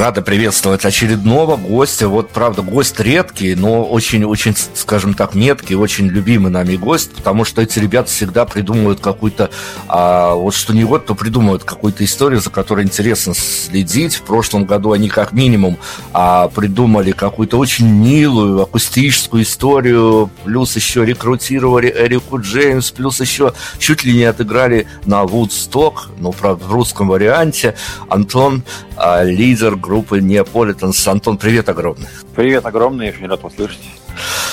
Рада приветствовать очередного гостя. Вот, правда, гость редкий, но очень-очень, скажем так, меткий, очень любимый нами гость, потому что эти ребята всегда придумывают какую-то, а, вот что не год, то придумывают какую-то историю, за которой интересно следить. В прошлом году они как минимум а, придумали какую-то очень милую акустическую историю, плюс еще рекрутировали Эрику Джеймс, плюс еще чуть ли не отыграли на Woodstock, ну, правда, в русском варианте. Антон, лидер группы Неаполитанс. Антон, привет огромный. Привет огромный, я очень рад вас слышать.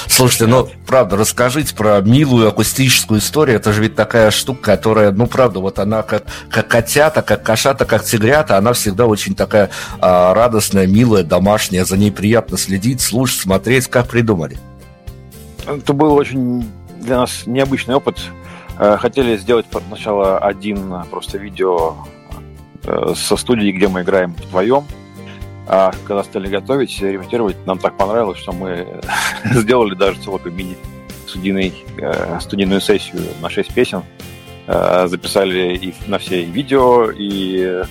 Слушайте, ну, правда, расскажите про милую акустическую историю. Это же ведь такая штука, которая, ну, правда, вот она как, как котята, как кошата, как тигрята, она всегда очень такая а, радостная, милая, домашняя. За ней приятно следить, слушать, смотреть, как придумали. Это был очень для нас необычный опыт. Э, хотели сделать сначала один просто видео со студии, где мы играем вдвоем. А когда стали готовить, репетировать, нам так понравилось, что мы сделали даже целую мини студийный, э, студийную сессию на 6 песен. Э, записали и на все видео, и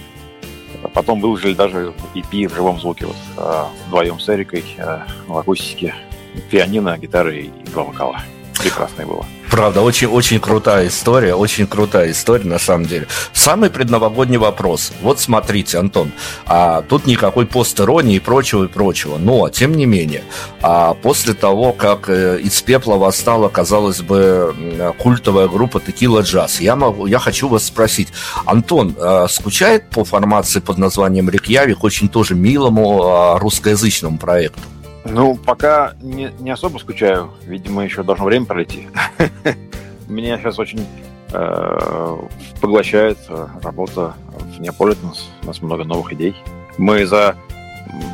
потом выложили даже EP в живом звуке, вот э, вдвоем с Эрикой э, в акустике, пианино, гитары и два вокала. Прекрасное было. Правда, очень, очень крутая история, очень крутая история на самом деле. Самый предновогодний вопрос. Вот смотрите, Антон, а, тут никакой постеронии и прочего и прочего. Но, тем не менее, а, после того, как э, из пепла восстала, казалось бы, культовая группа Текила Джаз, я, могу, я хочу вас спросить, Антон, а, скучает по формации под названием Рикьявик, очень тоже милому а, русскоязычному проекту? Ну, пока не, не особо скучаю. Видимо, еще должно время пройти. Меня сейчас очень э, поглощает работа в Неаполитанс. У нас много новых идей. Мы за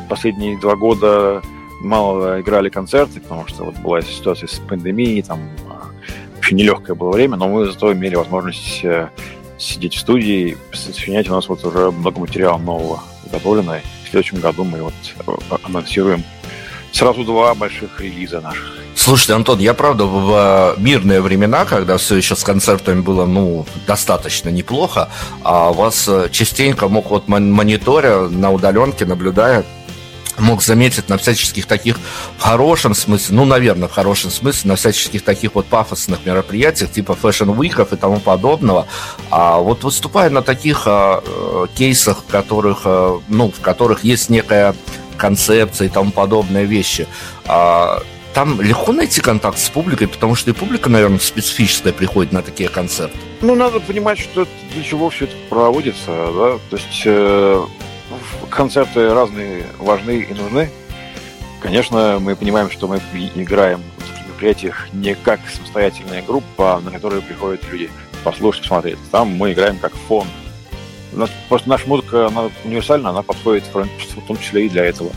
последние два года мало играли концерты, потому что вот была ситуация с пандемией, там вообще нелегкое было время, но мы зато имели возможность э, сидеть в студии, сочинять. У нас вот уже много материала нового заготовлено. В следующем году мы вот э, анонсируем сразу два больших релиза наших. Слушайте, Антон, я правда в мирные времена, когда все еще с концертами было, ну, достаточно неплохо, а вас э, частенько мог вот мониторя на удаленке, наблюдая, мог заметить на всяческих таких в хорошем смысле, ну, наверное, в хорошем смысле, на всяческих таких вот пафосных мероприятиях, типа fashion week ов и тому подобного. А вот выступая на таких а, э, кейсах, которых, а, ну, в которых есть некая концепция и тому подобные вещи. А, там легко найти контакт с публикой, потому что и публика, наверное, специфическая приходит на такие концерты. Ну, надо понимать, что для чего все это проводится, да, то есть э, концерты разные важны и нужны. Конечно, мы понимаем, что мы играем в мероприятиях не как самостоятельная группа, на которую приходят люди послушать, посмотреть. Там мы играем как фон Просто наша музыка, она универсальна, она подходит в том числе и для этого.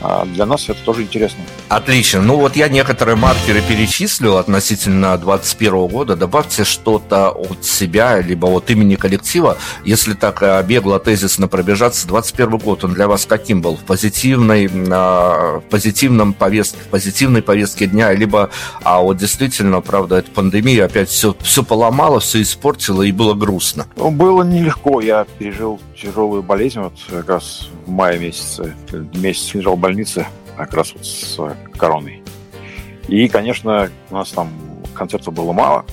А для нас это тоже интересно. Отлично. Ну вот я некоторые маркеры перечислил относительно 2021 года. Добавьте что-то от себя, либо от имени коллектива. Если так э, бегло тезисно пробежаться, 2021 год, он для вас каким был? В позитивной, в позитивном повестке, в позитивной повестке дня, либо а вот действительно, правда, эта пандемия опять все, все поломала, все испортила и было грустно? Было нелегко. Я пережил тяжелую болезнь вот как раз в мае месяце. Месяц лежал в больнице как раз вот с короной. И, конечно, у нас там концертов было мало.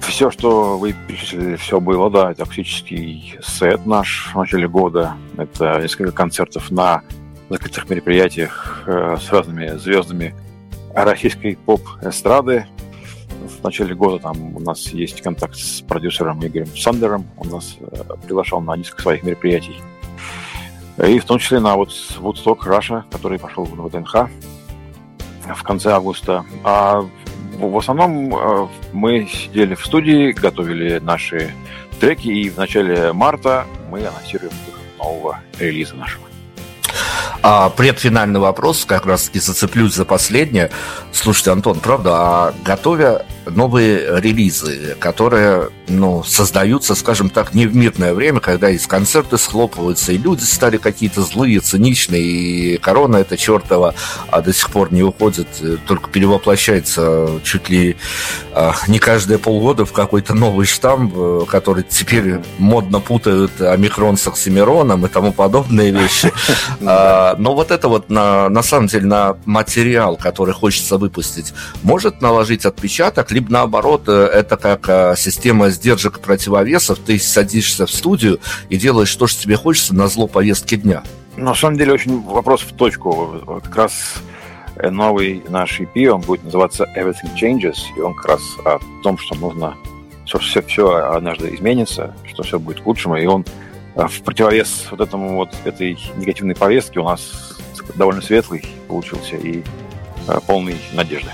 Все, что вы перечислили, все было, да. Это акустический сет наш в начале года. Это несколько концертов на закрытых мероприятиях э, с разными звездами российской поп-эстрады. Начале года там у нас есть контакт с продюсером Игорем Сандером. Он нас э, приглашал на несколько своих мероприятий. И в том числе на вот Woodstock Russia, который пошел в ВДНХ в конце августа. А в основном э, мы сидели в студии, готовили наши треки, и в начале марта мы анонсируем нового релиза нашего. А предфинальный вопрос, как раз таки зацеплюсь за последнее. Слушайте, Антон, правда, а готовя новые релизы, которые, ну, создаются, скажем так, не в мирное время, когда из концерты схлопываются, и люди стали какие-то злые, циничные, и корона эта чертова а до сих пор не уходит, э, только перевоплощается чуть ли а, не каждые полгода в какой-то новый штамм, э, который теперь модно путают омикрон с оксимироном и тому подобные вещи. А, но вот это вот на самом деле на материал, который хочется выпустить, может наложить отпечаток, либо наоборот, э, это как э, система сдержек противовесов, ты садишься в студию и делаешь то, что тебе хочется на зло повестки дня. На самом деле очень вопрос в точку. Как раз э, новый наш EP, он будет называться Everything Changes, и он как раз о том, что нужно, что все, все однажды изменится, что все будет к лучшему, и он в противовес вот этому вот этой негативной повестке у нас довольно светлый получился и полный надежды.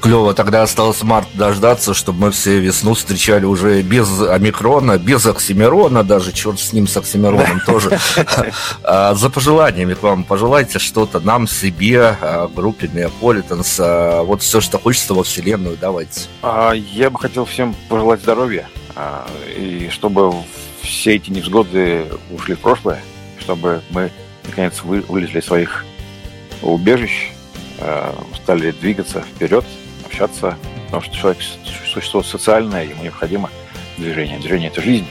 Клево, тогда осталось март дождаться, чтобы мы все весну встречали уже без омикрона, без оксимирона, даже черт с ним, с оксимироном тоже. А, за пожеланиями к вам пожелайте что-то нам, себе, а, группе Неаполитанс, а, вот все, что хочется во Вселенную, давайте. Я бы хотел всем пожелать здоровья, и чтобы все эти невзгоды ушли в прошлое, чтобы мы наконец вылезли из своих убежищ, стали двигаться вперед, общаться, потому что человек существо социальное, ему необходимо движение. Движение – это жизнь.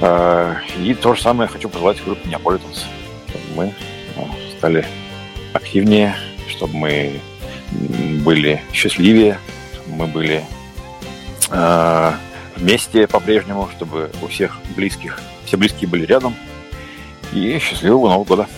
Э, и то же самое хочу пожелать группе Неаполитанс, мы ну, стали активнее, чтобы мы были счастливее, мы были э, вместе по-прежнему, чтобы у всех близких, все близкие были рядом. И счастливого Нового года!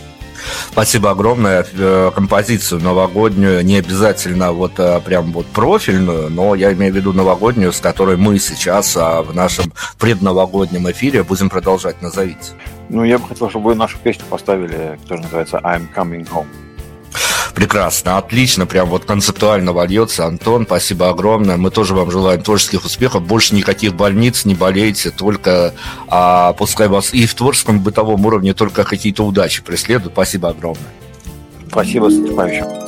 Спасибо огромное. Э, композицию новогоднюю, не обязательно вот э, прям вот профильную, но я имею в виду новогоднюю, с которой мы сейчас а, в нашем предновогоднем эфире будем продолжать. Назовите. Ну, я бы хотел, чтобы вы нашу песню поставили, которая называется «I'm coming home». Прекрасно, отлично, прям вот концептуально вольется. Антон, спасибо огромное. Мы тоже вам желаем творческих успехов. Больше никаких больниц, не болейте, только а, пускай вас и в творческом, бытовом уровне только какие-то удачи преследуют. Спасибо огромное. Спасибо, с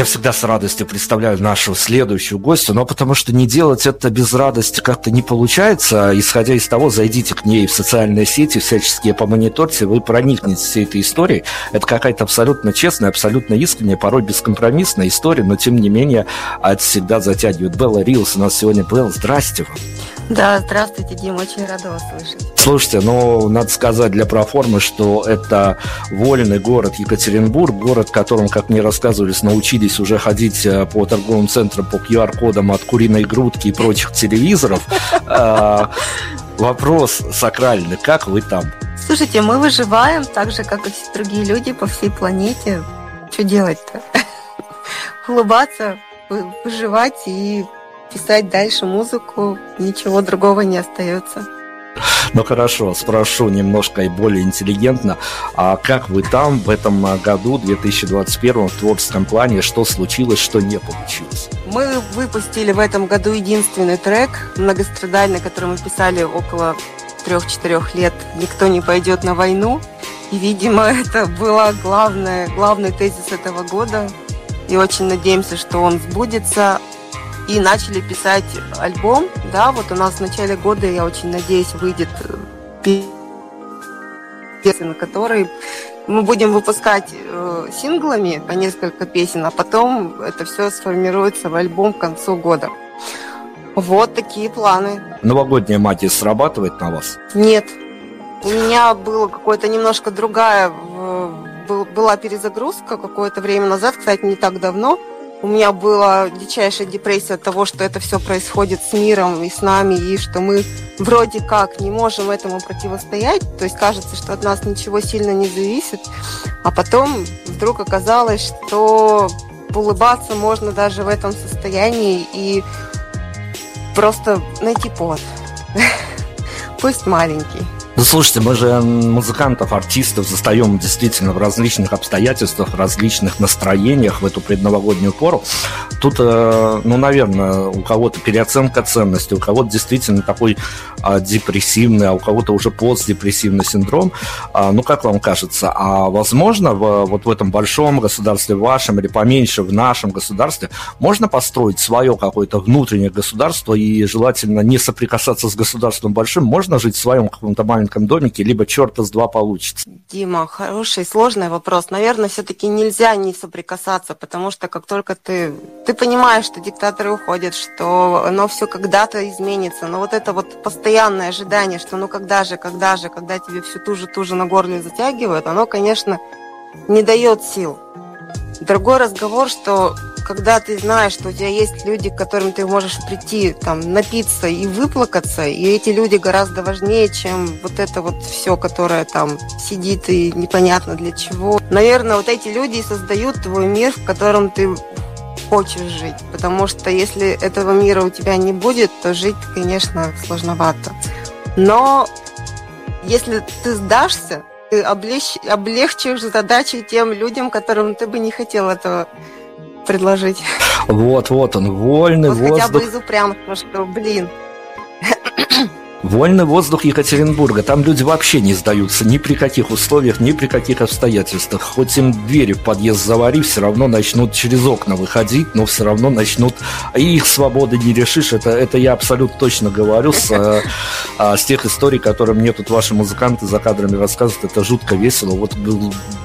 Я всегда с радостью представляю нашу следующую гостью, но потому что не делать это без радости как-то не получается. Исходя из того, зайдите к ней в социальные сети, всячески помониторьте, вы проникнете всей этой историей. Это какая-то абсолютно честная, абсолютно искренняя, порой бескомпромиссная история, но тем не менее это всегда затягивает. Белла Рилс у нас сегодня. Белла, здрасте вам. Да, здравствуйте, Дим, очень рада вас слышать. Слушайте, ну, надо сказать для проформы, что это вольный город Екатеринбург, город, в котором, как мне рассказывались, научились уже ходить э, по торговым центрам по QR-кодам от куриной грудки и прочих телевизоров. А, вопрос сакральный, как вы там? Слушайте, мы выживаем так же, как и все другие люди по всей планете. Что делать-то? Улыбаться, выживать и писать дальше музыку, ничего другого не остается. Ну хорошо, спрошу немножко и более интеллигентно. А как вы там в этом году, 2021, в творческом плане, что случилось, что не получилось? Мы выпустили в этом году единственный трек, многострадальный, который мы писали около трех-четырех лет «Никто не пойдет на войну». И, видимо, это был главный тезис этого года. И очень надеемся, что он сбудется и начали писать альбом. Да, вот у нас в начале года, я очень надеюсь, выйдет э, песен, который мы будем выпускать э, синглами по несколько песен, а потом это все сформируется в альбом к концу года. Вот такие планы. Новогодняя магия срабатывает на вас? Нет. У меня была какое-то немножко другая, была перезагрузка какое-то время назад, кстати, не так давно. У меня была дичайшая депрессия от того, что это все происходит с миром и с нами, и что мы вроде как не можем этому противостоять. То есть кажется, что от нас ничего сильно не зависит. А потом вдруг оказалось, что улыбаться можно даже в этом состоянии и просто найти повод. Пусть маленький. Ну, слушайте, мы же музыкантов, артистов застаем действительно в различных обстоятельствах, различных настроениях в эту предновогоднюю пору. Тут, э, ну, наверное, у кого-то переоценка ценностей, у кого-то действительно такой а, депрессивный, а у кого-то уже постдепрессивный синдром. А, ну, как вам кажется, а возможно в, вот в этом большом государстве вашем или поменьше в нашем государстве можно построить свое какое-то внутреннее государство и желательно не соприкасаться с государством большим? Можно жить в своем каком-то маленьком маленьком домике, либо черта с два получится? Дима, хороший, сложный вопрос. Наверное, все-таки нельзя не соприкасаться, потому что как только ты, ты понимаешь, что диктаторы уходят, что оно все когда-то изменится, но вот это вот постоянное ожидание, что ну когда же, когда же, когда тебе всю ту же, ту же на горле затягивают, оно, конечно, не дает сил. Другой разговор, что когда ты знаешь, что у тебя есть люди, к которым ты можешь прийти, там, напиться и выплакаться, и эти люди гораздо важнее, чем вот это вот все, которое там сидит и непонятно для чего. Наверное, вот эти люди создают твой мир, в котором ты хочешь жить. Потому что если этого мира у тебя не будет, то жить, конечно, сложновато. Но если ты сдашься, ты облегч... облегчишь задачи тем людям, которым ты бы не хотел этого предложить. Вот, вот он, вольный вот воздух. Хотя бы из упрямства, что, блин, Вольный воздух Екатеринбурга. Там люди вообще не сдаются ни при каких условиях, ни при каких обстоятельствах. Хоть им двери в подъезд завари, все равно начнут через окна выходить, но все равно начнут... И их свободы не решишь. Это, это я абсолютно точно говорю с, э, а, с тех историй, которые мне тут ваши музыканты за кадрами рассказывают. Это жутко весело. Вот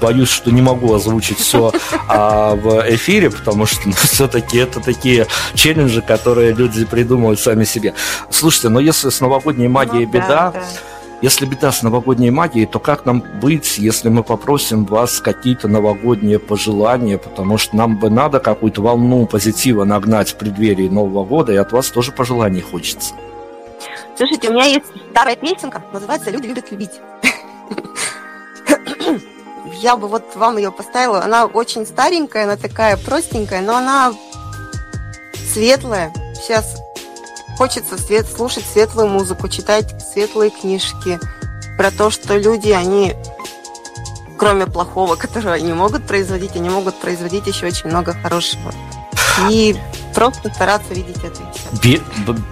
боюсь, что не могу озвучить все а, в эфире, потому что ну, все-таки это такие челленджи, которые люди придумывают сами себе. Слушайте, но если с новогодней не магия ну, беда. Да, да. Если беда с новогодней магией, то как нам быть, если мы попросим вас какие-то новогодние пожелания, потому что нам бы надо какую-то волну позитива нагнать в преддверии Нового года, и от вас тоже пожеланий хочется. Слушайте, у меня есть старая песенка, называется «Люди любят любить». Я бы вот вам ее поставила. Она очень старенькая, она такая простенькая, но она светлая. Сейчас хочется свет, слушать светлую музыку, читать светлые книжки про то, что люди, они, кроме плохого, которого они могут производить, они могут производить еще очень много хорошего. И просто стараться видеть все.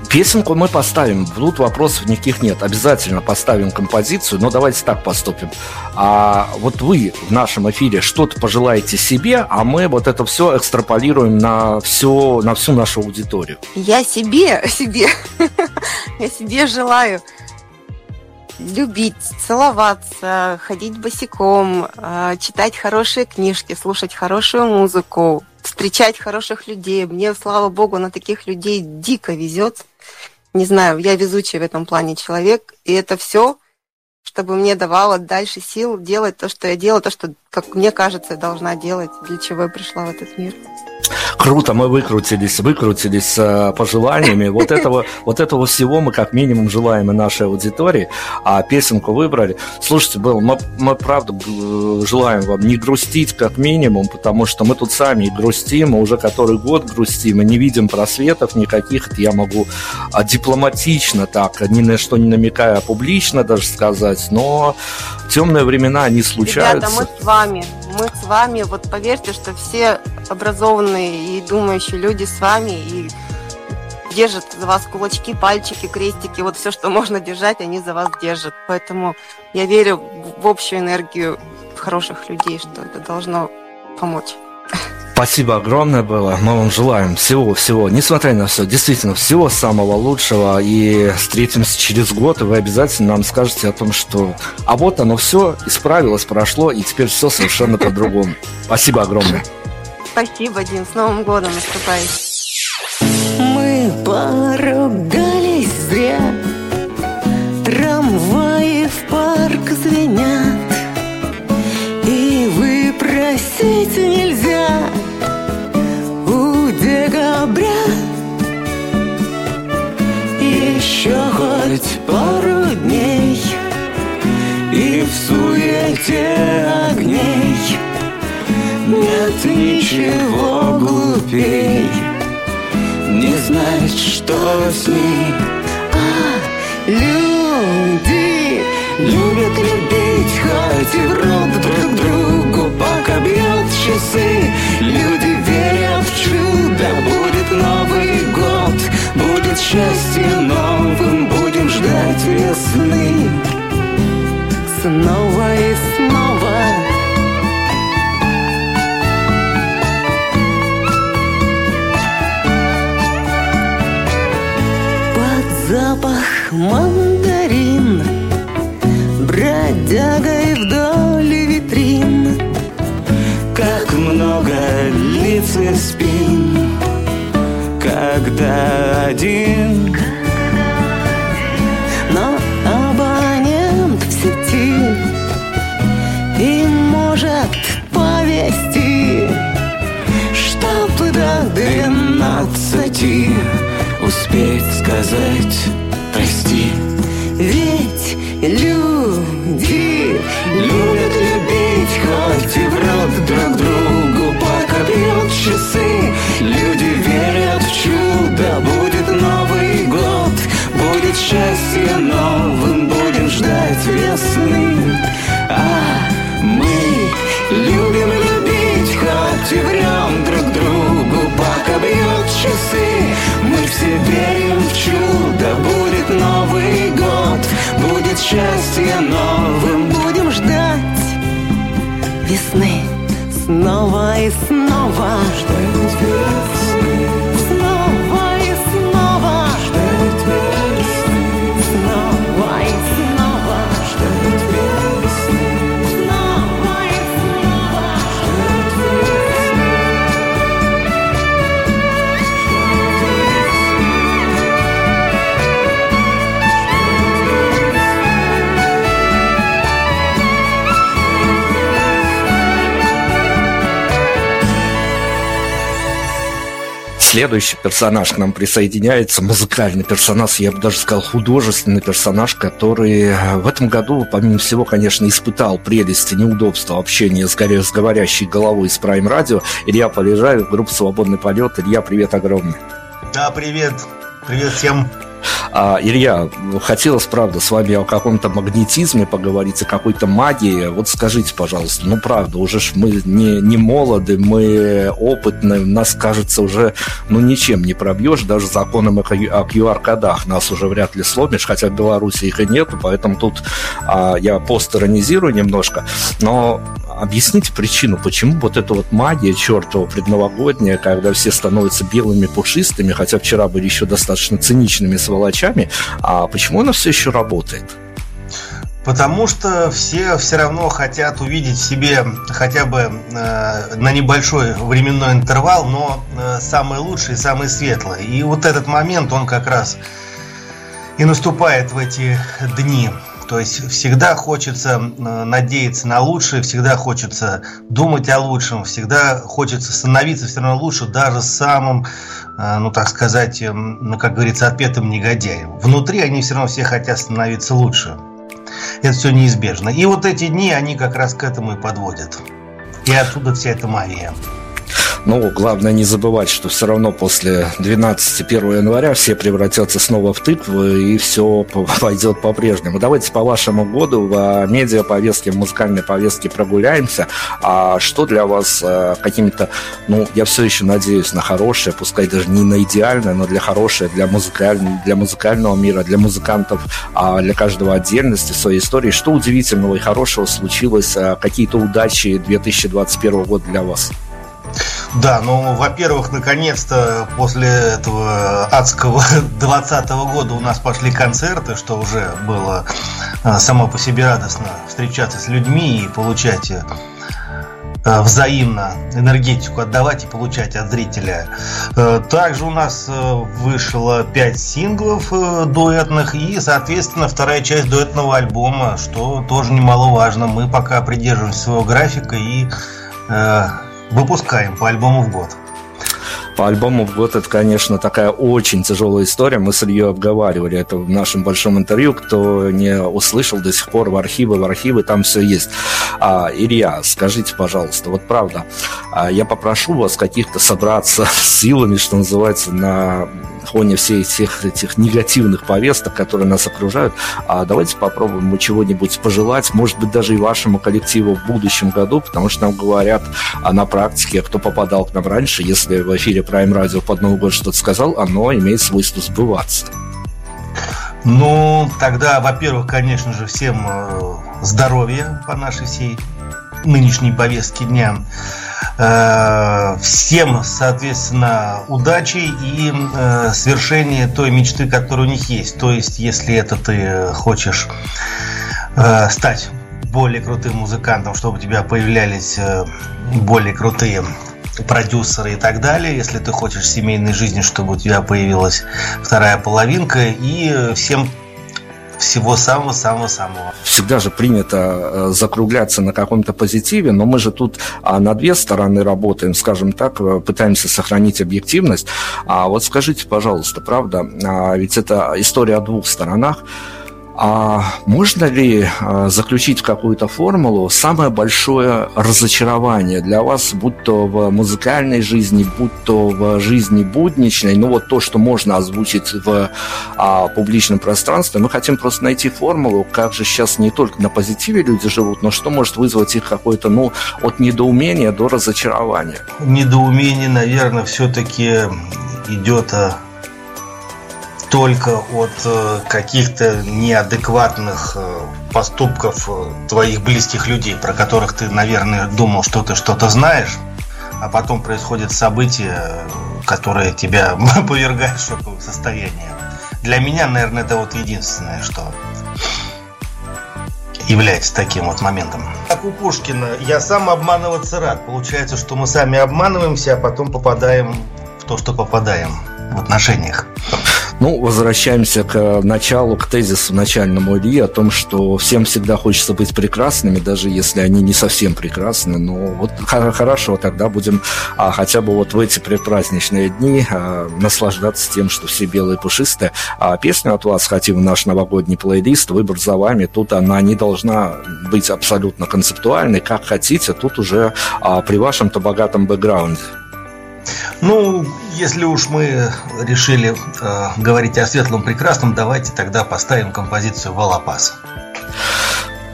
Песенку мы поставим, тут вопросов никаких нет. Обязательно поставим композицию, но давайте так поступим. А вот вы в нашем эфире что-то пожелаете себе, а мы вот это все экстраполируем на, все, на всю нашу аудиторию. Я себе, себе, я себе желаю любить, целоваться, ходить босиком, а, читать хорошие книжки, слушать хорошую музыку, встречать хороших людей. Мне, слава богу, на таких людей дико везет. Не знаю, я везучий в этом плане человек, и это все, чтобы мне давало дальше сил делать то, что я делаю, то, что, как мне кажется, я должна делать, для чего я пришла в этот мир. Круто, мы выкрутились, выкрутились с э, пожеланиями. Вот этого, вот этого всего мы как минимум желаем и нашей аудитории. А песенку выбрали. Слушайте, Белл, мы, мы правда желаем вам не грустить как минимум, потому что мы тут сами и грустим, мы уже который год грустим, и не видим просветов никаких. Это я могу а, дипломатично так, ни на что не намекая, а публично даже сказать, но темные времена, они случаются. Ребята, мы с вами, мы с вами, вот поверьте, что все образованные и думающие люди с вами и держат за вас кулачки, пальчики, крестики, вот все, что можно держать, они за вас держат. Поэтому я верю в общую энергию хороших людей, что это должно помочь. Спасибо огромное было. Мы вам желаем всего-всего, несмотря на все, действительно, всего самого лучшего. И встретимся через год, и вы обязательно нам скажете о том, что а вот оно все исправилось, прошло, и теперь все совершенно по-другому. Спасибо огромное. Спасибо, Дим. С Новым годом наступает. Мы поругались зря. Трамваи в парк звенят. И выпросить нельзя у декабря. Еще хоть пару дней И в суете огней нет ничего глупей. Не знать, что с ней. А люди любят любить Хоть и врут друг другу, пока бьют часы. Люди верят в чудо, будет Новый год. Будет счастье новым, будем ждать весны. Снова и снова мандарин Бродягой вдоль витрин. Как много лиц и спин Когда один Но верим в чудо, будет Новый год, будет счастье новым. Будем ждать весны снова и снова. Ждать Следующий персонаж к нам присоединяется, музыкальный персонаж, я бы даже сказал художественный персонаж, который в этом году, помимо всего, конечно, испытал прелести, неудобства общения с, с говорящей головой с Prime Radio. Илья Полежаев, группа «Свободный полет». Илья, привет огромный. Да, привет. Привет всем. А, Илья, хотелось, правда, с вами о каком-то магнетизме поговорить, о какой-то магии. Вот скажите, пожалуйста, ну, правда, уже ж мы не, не молоды, мы опытны, нас, кажется, уже, ну, ничем не пробьешь, даже законом о QR-кодах нас уже вряд ли сломишь, хотя в Беларуси их и нету, поэтому тут а, я постеронизирую немножко, но объясните причину, почему вот эта вот магия чертова предновогодняя, когда все становятся белыми пушистыми, хотя вчера были еще достаточно циничными сволочами, а почему она все еще работает? Потому что все все равно хотят увидеть себе хотя бы э, на небольшой временной интервал, но э, самое лучшее и самое светлое. И вот этот момент, он как раз и наступает в эти дни. То есть всегда хочется надеяться на лучшее, всегда хочется думать о лучшем, всегда хочется становиться все равно лучше даже самым, э, ну так сказать, эм, ну, как говорится, отпетым негодяем. Внутри они все равно все хотят становиться лучше. Это все неизбежно. И вот эти дни, они как раз к этому и подводят. И оттуда вся эта магия. Ну, главное не забывать, что все равно после 12 1 января все превратятся снова в тыквы, и все пойдет по-прежнему. Давайте по вашему году в медиа повестке, в музыкальной повестке прогуляемся. А что для вас э, какими-то, ну, я все еще надеюсь на хорошее, пускай даже не на идеальное, но для хорошее, для, музыкального, для музыкального мира, для музыкантов, а для каждого отдельности своей истории. Что удивительного и хорошего случилось, э, какие-то удачи 2021 года для вас? Да, ну, во-первых, наконец-то после этого адского 20 года у нас пошли концерты, что уже было а, само по себе радостно встречаться с людьми и получать э, взаимно энергетику отдавать и получать от зрителя. Э, также у нас э, вышло 5 синглов дуэтных и, соответственно, вторая часть дуэтного альбома, что тоже немаловажно. Мы пока придерживаемся своего графика и выпускаем по альбому в год. По альбому в год это, конечно, такая очень тяжелая история. Мы с Ильей обговаривали это в нашем большом интервью. Кто не услышал до сих пор в архивы, в архивы там все есть. А, Илья, скажите, пожалуйста, вот правда, а, я попрошу вас каких-то собраться силами, что называется, на фоне всех этих, этих негативных повесток, которые нас окружают, а давайте попробуем мы чего-нибудь пожелать, может быть, даже и вашему коллективу в будущем году, потому что нам говорят а на практике, кто попадал к нам раньше, если в эфире Prime Radio под Новый год что-то сказал, оно имеет свойство сбываться. Ну, тогда, во-первых, конечно же, всем э, здоровья по нашей всей нынешней повестке дня. Э, всем, соответственно, удачи и э, свершения той мечты, которая у них есть. То есть, если это ты хочешь стать более крутым музыкантом, чтобы у тебя появлялись более крутые продюсеры и так далее, если ты хочешь семейной жизни, чтобы у тебя появилась вторая половинка, и всем всего самого-самого-самого. Всегда же принято э, закругляться на каком-то позитиве, но мы же тут а, на две стороны работаем, скажем так, э, пытаемся сохранить объективность. А вот скажите, пожалуйста, правда, а, ведь это история о двух сторонах. А можно ли а, заключить в какую-то формулу самое большое разочарование для вас, будь то в музыкальной жизни, будь то в жизни будничной, ну вот то, что можно озвучить в а, публичном пространстве, мы хотим просто найти формулу, как же сейчас не только на позитиве люди живут, но что может вызвать их какое-то, ну, от недоумения до разочарования. Недоумение, наверное, все-таки идет только от э, каких-то неадекватных э, поступков э, твоих близких людей, про которых ты, наверное, думал, что ты что-то знаешь, а потом происходит событие, которое тебя повергает в шоковое состояние. Для меня, наверное, это вот единственное, что является таким вот моментом. Как у Пушкина, я сам обманываться рад. Получается, что мы сами обманываемся, а потом попадаем в то, что попадаем в отношениях. Ну, возвращаемся к началу, к тезису начальному Ильи о том, что всем всегда хочется быть прекрасными, даже если они не совсем прекрасны. Но вот хорошо, тогда будем а, хотя бы вот в эти предпраздничные дни а, наслаждаться тем, что все белые пушистые. А песню от вас хотим в наш новогодний плейлист. Выбор за вами. Тут она не должна быть абсолютно концептуальной. Как хотите, тут уже а, при вашем-то богатом бэкграунде. Ну, если уж мы решили э, говорить о светлом прекрасном, давайте тогда поставим композицию «Волопас».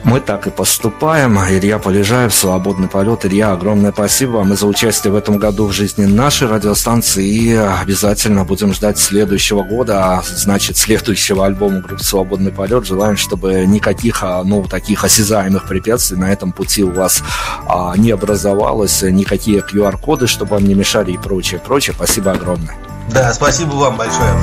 Мы так и поступаем. Илья Полежаев, «Свободный полет». Илья, огромное спасибо вам и за участие в этом году в жизни нашей радиостанции. И обязательно будем ждать следующего года, а значит, следующего альбома группы «Свободный полет». Желаем, чтобы никаких, а, ну, таких осязаемых препятствий на этом пути у вас а, не образовалось, никакие QR-коды, чтобы вам не мешали и прочее, прочее. Спасибо огромное. Да, спасибо вам большое.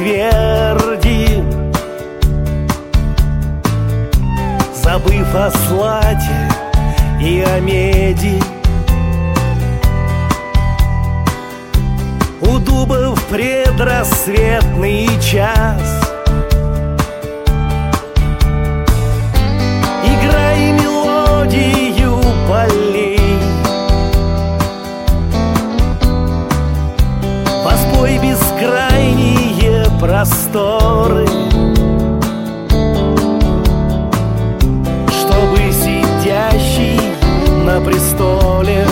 Верди Забыв о слате и о меди. У дуба в предрассветный час. просторы Чтобы сидящий на престоле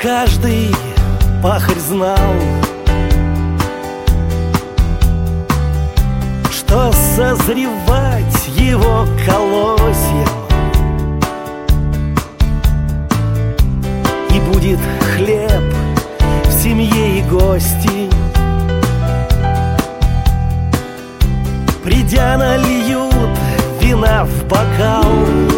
каждый пахарь знал Что созревать его колосьем И будет хлеб в семье и гости. Придя нальют вина в бокал.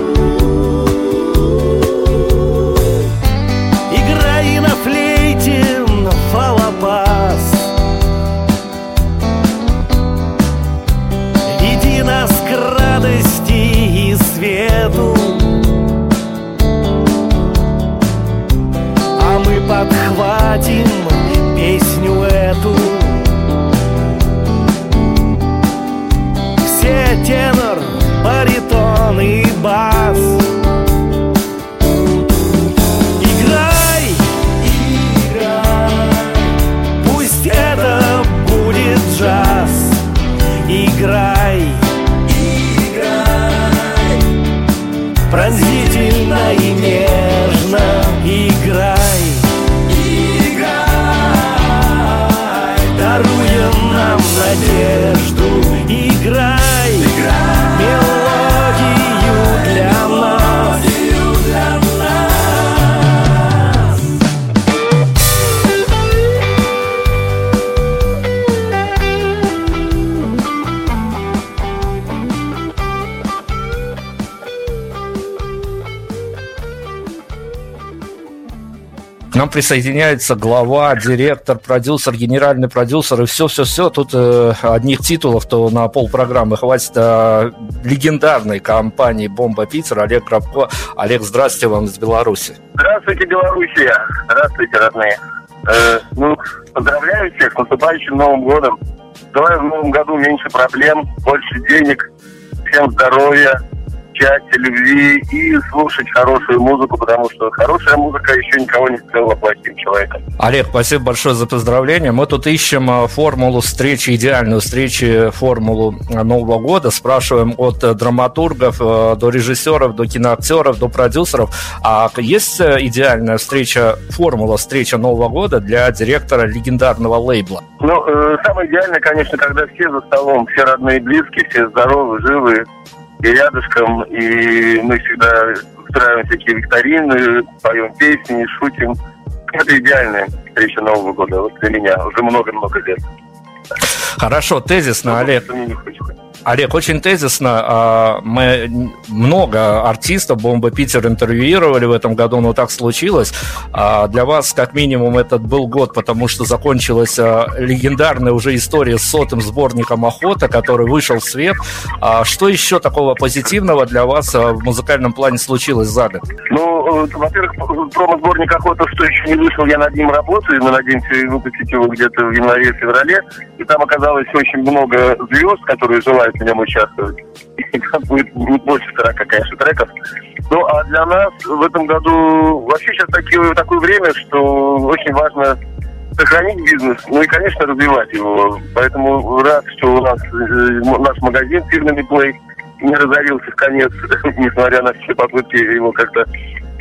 один. Нам присоединяется глава, директор, продюсер, генеральный продюсер и все-все-все. Тут э, одних титулов-то на пол программы хватит э, легендарной компании «Бомба Питер» Олег Грабко. Олег, здравствуйте вам из Беларуси. Здравствуйте, Белоруссия. Здравствуйте, родные. Э, ну, поздравляю всех с наступающим Новым годом. Желаю в Новом году меньше проблем, больше денег, всем здоровья, счастья, любви и слушать хорошую музыку, потому что хорошая музыка еще никого не сделала плохим человеком. Олег, спасибо большое за поздравления. Мы тут ищем а, формулу встречи, идеальную встречи, формулу а, Нового года. Спрашиваем от э, драматургов э, до режиссеров, до киноактеров, до продюсеров. А есть э, идеальная встреча, формула встречи Нового года для директора легендарного лейбла? Ну, э, самое идеальное, конечно, когда все за столом, все родные и близкие, все здоровы, живы, и рядышком, и мы всегда устраиваем всякие викторины, поем песни, шутим. Это идеальная встреча Нового года вот для меня уже много-много лет. Хорошо, тезисно, Олег. Олег, очень тезисно. А, мы много артистов Бомба Питер интервьюировали в этом году, но так случилось. А, для вас, как минимум, этот был год, потому что закончилась а, легендарная уже история с сотым сборником «Охота», который вышел в свет. Что еще такого позитивного для вас в музыкальном плане случилось за год? Ну, э, во-первых, промо-сборник «Охота», что еще не вышел, я над ним работаю. Мы надеемся выпустить его где-то в январе-феврале. И там оказалось очень много звезд, которые желают в нем участвовать. Будет, будет больше 40, конечно, треков. Ну, а для нас в этом году вообще сейчас такие, такое время, что очень важно сохранить бизнес, ну и, конечно, развивать его. Поэтому рад, что у нас э, наш магазин фирменный Play не разорился в конец, несмотря на все попытки его как-то,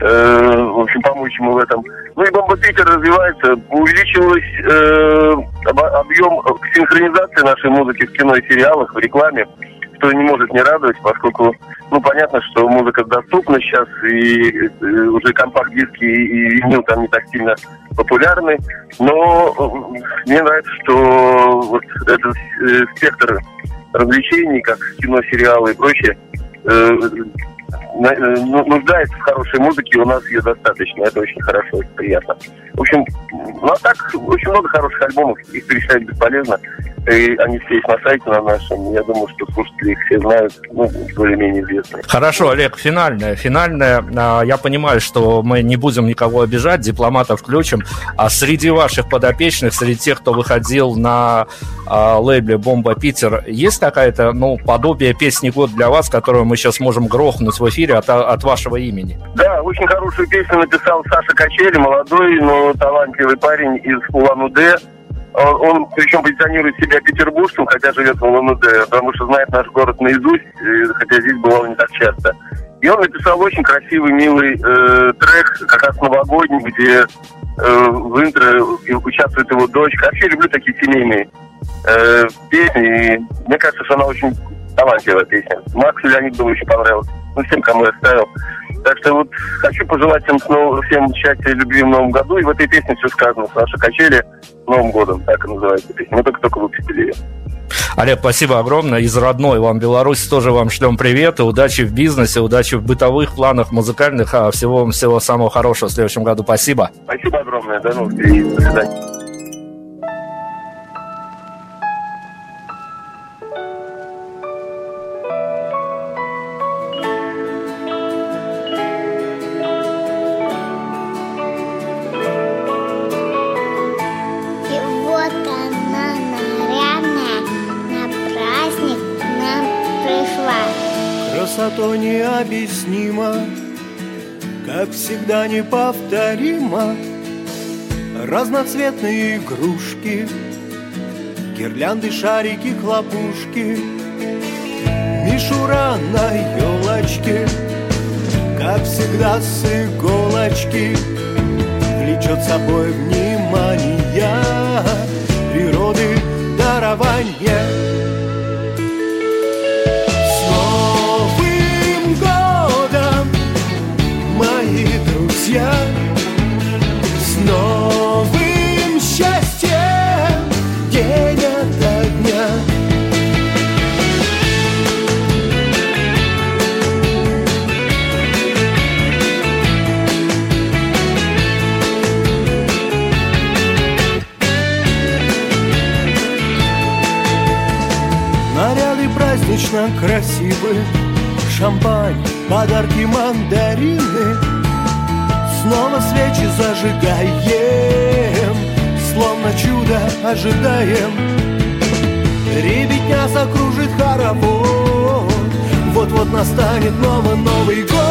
э, в общем, помочь ему в этом. Ну и Бомба Питер развивается. Увеличилась э, объем синхронизации нашей музыки в кино и сериалах, в рекламе, что не может не радовать, поскольку, ну, понятно, что музыка доступна сейчас, и э, уже компакт-диски и винил там не так сильно популярны, но э, мне нравится, что вот этот э, спектр развлечений, как кино, сериалы и прочее, э, Э, нуждается в хорошей музыке, у нас ее достаточно. Это очень хорошо, очень приятно. В общем, ну а так, очень много хороших альбомов, их перечислять бесполезно. И они все есть на сайте на нашем. Я думаю, что слушатели их все знают, ну, более-менее известные. Хорошо, Олег, финальное. Финальное. А, я понимаю, что мы не будем никого обижать, дипломатов включим. А среди ваших подопечных, среди тех, кто выходил на а, лейбле «Бомба Питер», есть какая-то, ну, подобие песни «Год для вас», которую мы сейчас можем грохнуть в эфире от, от вашего имени? Да, очень хорошую песню написал Саша Качели, молодой, но талантливый парень из Улан-Удэ. Он, он причем позиционирует себя петербургцем, хотя живет в Улан-Удэ, потому что знает наш город наизусть, хотя здесь бывал не так часто. И он написал очень красивый, милый э, трек, как раз новогодний, где э, в интро участвует его дочка. Вообще люблю такие семейные э, песни. И мне кажется, что она очень талантливая песня. Максу Леонидову очень понравилась. Ну, всем, кому я ставил. Так что вот хочу пожелать всем, снова, всем счастья и любви в новом году. И в этой песне все сказано с нашей качели Новым годом. Так и называется песня. Мы только-только выпустили ее. Олег, спасибо огромное. Из родной вам Беларуси тоже вам шлем привет. И удачи в бизнесе, удачи в бытовых планах, музыкальных. А всего вам всего самого хорошего в следующем году. Спасибо. Спасибо огромное. До новых встреч. До свидания. Красота необъяснима, Как всегда неповторима. Разноцветные игрушки, Гирлянды, шарики, хлопушки, Мишура на елочке, Как всегда с иголочки, Влечет собой внимание Природы дарования. друзья, с новым счастьем день ото дня. Наряды празднично красивы, шампань, подарки мандарины — Снова свечи зажигаем Словно чудо ожидаем. Ребятня закружит хоровод Вот-вот настанет новый Новый год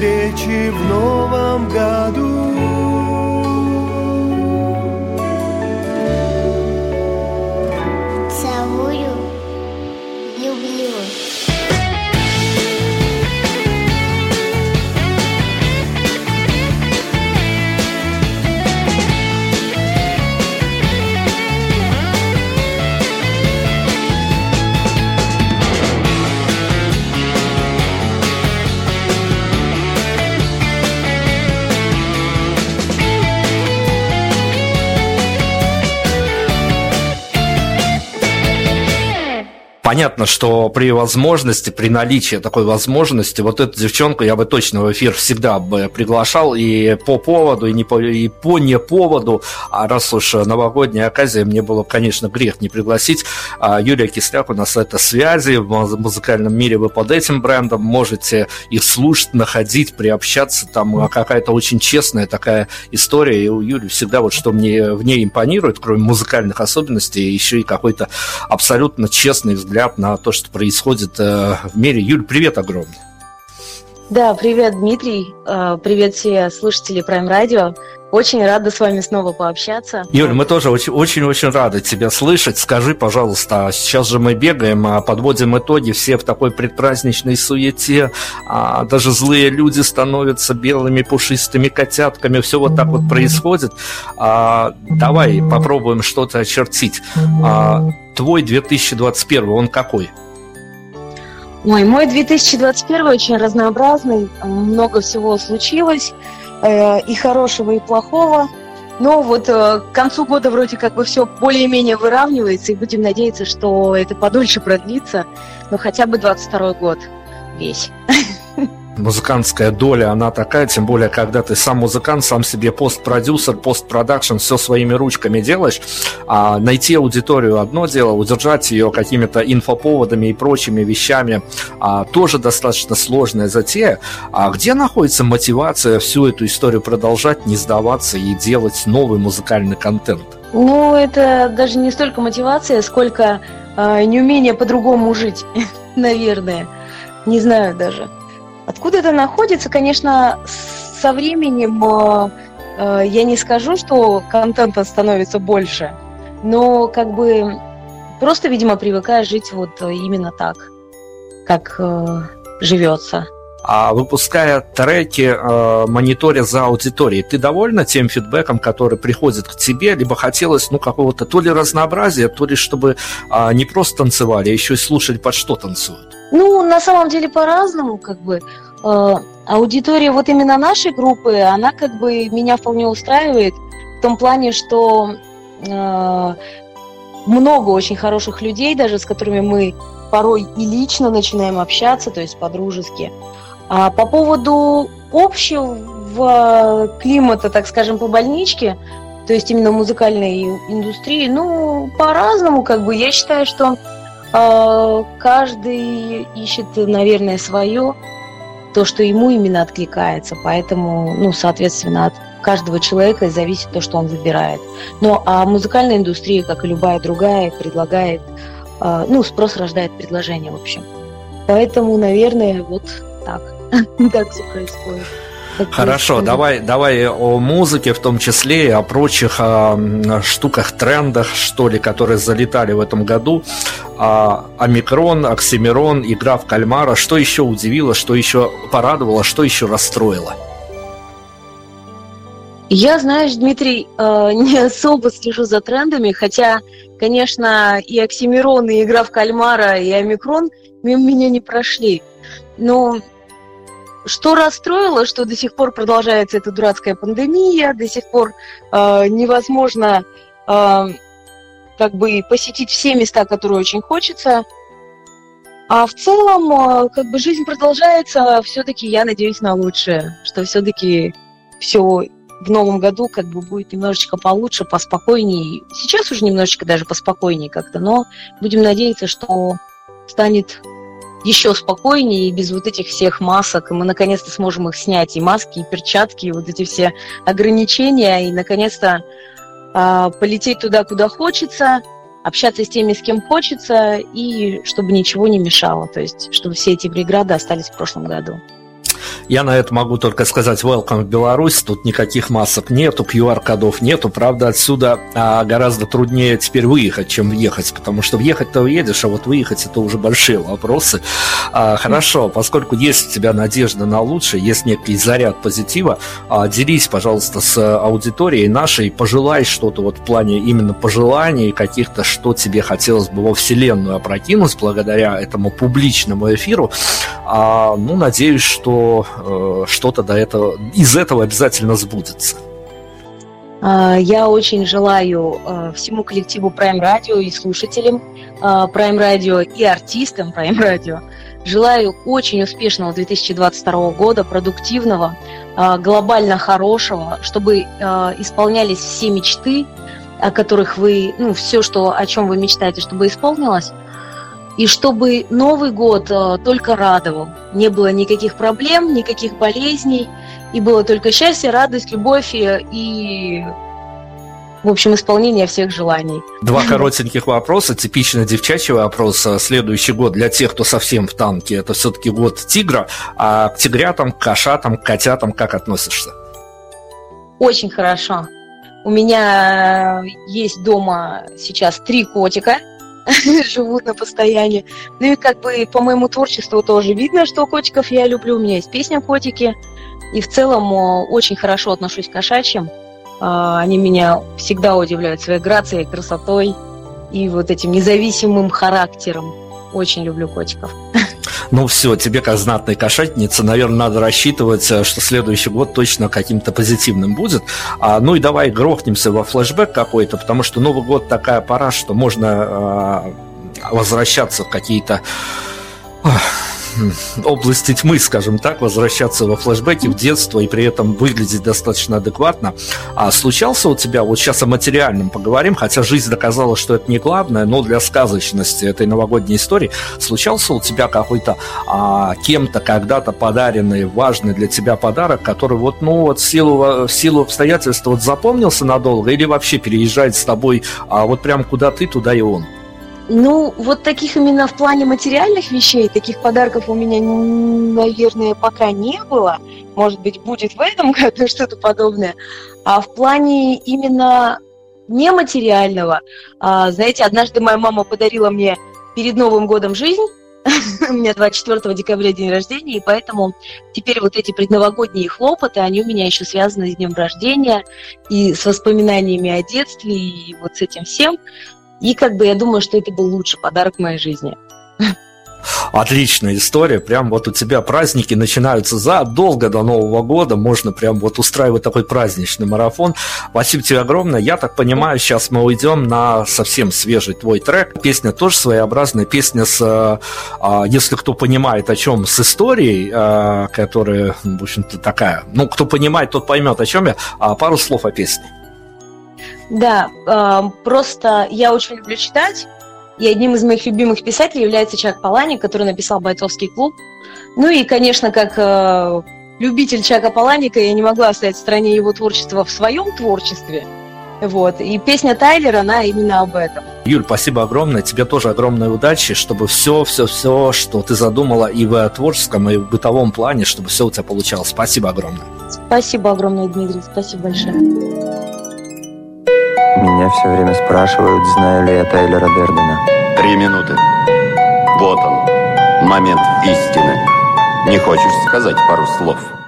встречи в новом году. Понятно, что при возможности, при наличии такой возможности, вот эту девчонку я бы точно в эфир всегда бы приглашал и по поводу, и, не по, и по не поводу. А раз уж новогодняя оказия, мне было, конечно, грех не пригласить. А Юлия Кисляк у нас это связи в муз- музыкальном мире. Вы под этим брендом можете их слушать, находить, приобщаться. Там а, какая-то очень честная такая история. И у Юли всегда вот что мне в ней импонирует, кроме музыкальных особенностей, еще и какой-то абсолютно честный взгляд на то, что происходит э, в мире. Юль, привет огромный. Да, привет, Дмитрий. Э, Привет все слушатели Prime Radio. Очень рада с вами снова пообщаться. Юль, мы тоже очень- очень-очень рады тебя слышать. Скажи, пожалуйста, а сейчас же мы бегаем, а, подводим итоги, все в такой предпраздничной суете, а, даже злые люди становятся белыми пушистыми котятками, все вот так вот происходит. Давай попробуем что-то очертить. Твой 2021, он какой? Ой, мой 2021 очень разнообразный, много всего случилось, и хорошего, и плохого. Но вот э, к концу года вроде как бы все более-менее выравнивается, и будем надеяться, что это подольше продлится, но хотя бы 22 год весь. музыкантская доля, она такая, тем более, когда ты сам музыкант, сам себе постпродюсер, постпродакшн, все своими ручками делаешь, а найти аудиторию одно дело, удержать ее какими-то инфоповодами и прочими вещами а, тоже достаточно сложная затея. А где находится мотивация всю эту историю продолжать, не сдаваться и делать новый музыкальный контент? Ну, это даже не столько мотивация, сколько э, неумение по-другому жить, наверное. Не знаю даже. Откуда это находится, конечно, со временем э, э, я не скажу, что контента становится больше, но как бы просто, видимо, привыкаю жить вот э, именно так, как э, живется. А выпуская треки, э, мониторя за аудиторией, ты довольна тем фидбэком, который приходит к тебе, либо хотелось, ну, какого-то то ли разнообразия, то ли чтобы а, не просто танцевали, а еще и слушали, под что танцуют? Ну, на самом деле по-разному, как бы. Э, аудитория вот именно нашей группы, она как бы меня вполне устраивает в том плане, что э, много очень хороших людей, даже с которыми мы порой и лично начинаем общаться, то есть по-дружески. А по поводу общего климата, так скажем, по больничке, то есть именно музыкальной индустрии, ну, по-разному, как бы. Я считаю, что каждый ищет, наверное, свое, то, что ему именно откликается. Поэтому, ну, соответственно, от каждого человека зависит то, что он выбирает. Но а музыкальная индустрия, как и любая другая, предлагает, э, ну, спрос рождает предложение, в общем. Поэтому, наверное, вот так. так все происходит. Хорошо, давай, давай о музыке, в том числе и о прочих а, штуках, трендах, что ли, которые залетали в этом году. А, Омикрон, Оксимирон, игра в кальмара. Что еще удивило, что еще порадовало, что еще расстроило? Я, знаешь, Дмитрий, э, не особо слежу за трендами, хотя, конечно, и Оксимирон, и игра в кальмара, и Омикрон мимо меня не прошли. Но что расстроило, что до сих пор продолжается эта дурацкая пандемия, до сих пор э, невозможно э, как бы посетить все места, которые очень хочется. А в целом, э, как бы жизнь продолжается, все-таки я надеюсь на лучшее, что все-таки все в новом году как бы будет немножечко получше, поспокойнее. Сейчас уже немножечко даже поспокойнее как-то, но будем надеяться, что станет еще спокойнее и без вот этих всех масок. И мы наконец-то сможем их снять. И маски, и перчатки, и вот эти все ограничения. И наконец-то э, полететь туда, куда хочется, общаться с теми, с кем хочется, и чтобы ничего не мешало. То есть, чтобы все эти преграды остались в прошлом году. Я на это могу только сказать welcome в Беларусь. Тут никаких масок нету, QR-кодов нету. Правда, отсюда а, гораздо труднее теперь выехать, чем въехать, потому что въехать-то уедешь, а вот выехать это уже большие вопросы. А, хорошо, поскольку есть у тебя надежда на лучшее, есть некий заряд позитива, а, делись, пожалуйста, с аудиторией нашей, пожелай что-то вот в плане именно пожеланий каких-то, что тебе хотелось бы во Вселенную опрокинуть благодаря этому публичному эфиру. А, ну, надеюсь, что э, что-то до этого, из этого обязательно сбудется. А, я очень желаю э, всему коллективу Prime Radio и слушателям э, Prime Radio и артистам Prime Radio желаю очень успешного 2022 года, продуктивного, глобально хорошего, чтобы исполнялись все мечты, о которых вы, ну, все, что, о чем вы мечтаете, чтобы исполнилось, и чтобы Новый год э, только радовал. Не было никаких проблем, никаких болезней, и было только счастье, радость, любовь и, и в общем, исполнение всех желаний. Два коротеньких вопроса. Типично девчачий вопрос. Следующий год для тех, кто совсем в танке, это все-таки год тигра. А к тигрятам, к кошатам, котятам как относишься? Очень хорошо. У меня есть дома сейчас три котика – живут на постоянии. Ну и как бы по моему творчеству тоже видно, что котиков я люблю. У меня есть песня «Котики». И в целом очень хорошо отношусь к кошачьим. А, они меня всегда удивляют своей грацией, красотой и вот этим независимым характером. Очень люблю котиков. Ну все, тебе как знатной кошатнице, наверное, надо рассчитывать, э, что следующий год точно каким-то позитивным будет. А, ну и давай грохнемся во флешбэк какой-то, потому что Новый год такая пора, что можно а, возвращаться в какие-то области тьмы, скажем так, возвращаться во флешбеки в детство и при этом выглядеть достаточно адекватно. А случался у тебя, вот сейчас о материальном поговорим, хотя жизнь доказала, что это не главное, но для сказочности этой новогодней истории, случался у тебя какой-то а, кем-то когда-то подаренный, важный для тебя подарок, который вот, ну, вот в силу, в силу обстоятельств вот запомнился надолго или вообще переезжает с тобой, а вот прям куда ты, туда и он? Ну, вот таких именно в плане материальных вещей, таких подарков у меня, наверное, пока не было. Может быть, будет в этом году что-то подобное. А в плане именно нематериального, а, знаете, однажды моя мама подарила мне перед Новым годом жизнь. у меня 24 декабря день рождения, и поэтому теперь вот эти предновогодние хлопоты, они у меня еще связаны с днем рождения и с воспоминаниями о детстве, и вот с этим всем. И как бы я думаю, что это был лучший подарок моей жизни. Отличная история. Прям вот у тебя праздники начинаются задолго до Нового года. Можно прям вот устраивать такой праздничный марафон. Спасибо тебе огромное. Я так понимаю, сейчас мы уйдем на совсем свежий твой трек. Песня тоже своеобразная. Песня с, а, если кто понимает о чем, с историей, а, которая, в общем-то, такая. Ну, кто понимает, тот поймет, о чем я. А пару слов о песне. Да, просто я очень люблю читать. И одним из моих любимых писателей является Чак Паланик, который написал «Бойцовский клуб». Ну и, конечно, как э, любитель Чака Паланика, я не могла оставить в стороне его творчества в своем творчестве. Вот. И песня Тайлер, она именно об этом. Юль, спасибо огромное. Тебе тоже огромной удачи, чтобы все, все, все, что ты задумала и в творческом, и в бытовом плане, чтобы все у тебя получалось. Спасибо огромное. Спасибо огромное, Дмитрий. Спасибо большое. Меня все время спрашивают, знаю ли я Тайлера Дердена. Три минуты. Вот он, момент истины. Не хочешь сказать пару слов?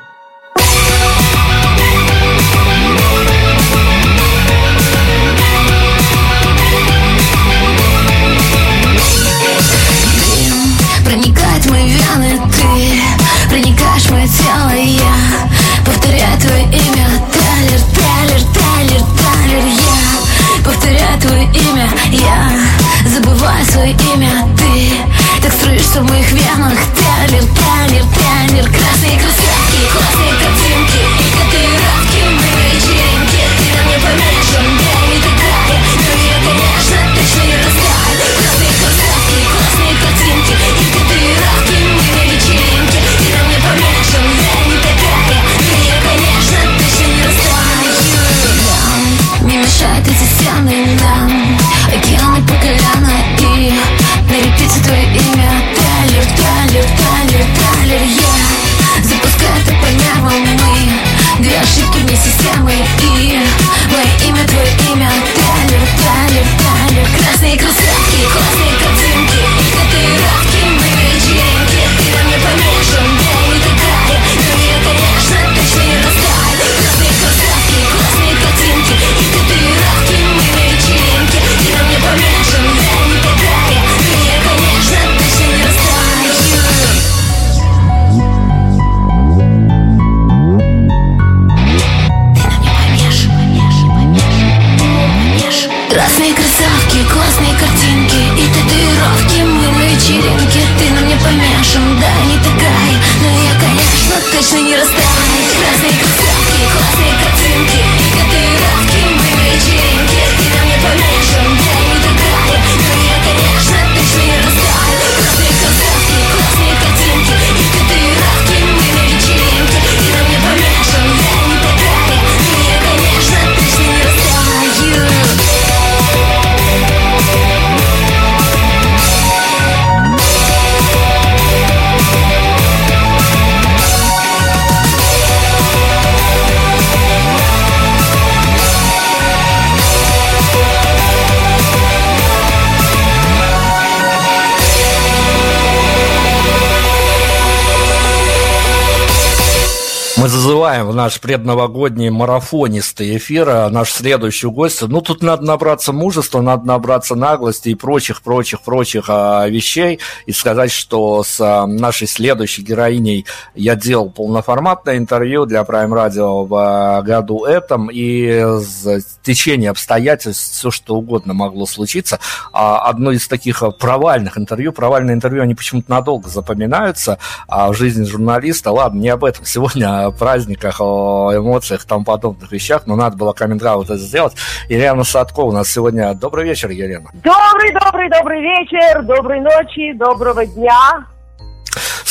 Зазываем в наш предновогодний марафонистый эфир а наш следующий гость. Ну, тут надо набраться мужества, надо набраться наглости и прочих, прочих, прочих а, вещей. И сказать, что с а, нашей следующей героиней я делал полноформатное интервью для Prime Radio в году этом. И в течение обстоятельств все что угодно могло случиться. Одно из таких провальных интервью, провальные интервью, они почему-то надолго запоминаются а в жизни журналиста. Ладно, не об этом сегодня, о праздниках, о эмоциях, там подобных вещах, но надо было коммент это сделать. Елена Садкова у нас сегодня. Добрый вечер, Елена. Добрый, добрый, добрый вечер, доброй ночи, доброго дня.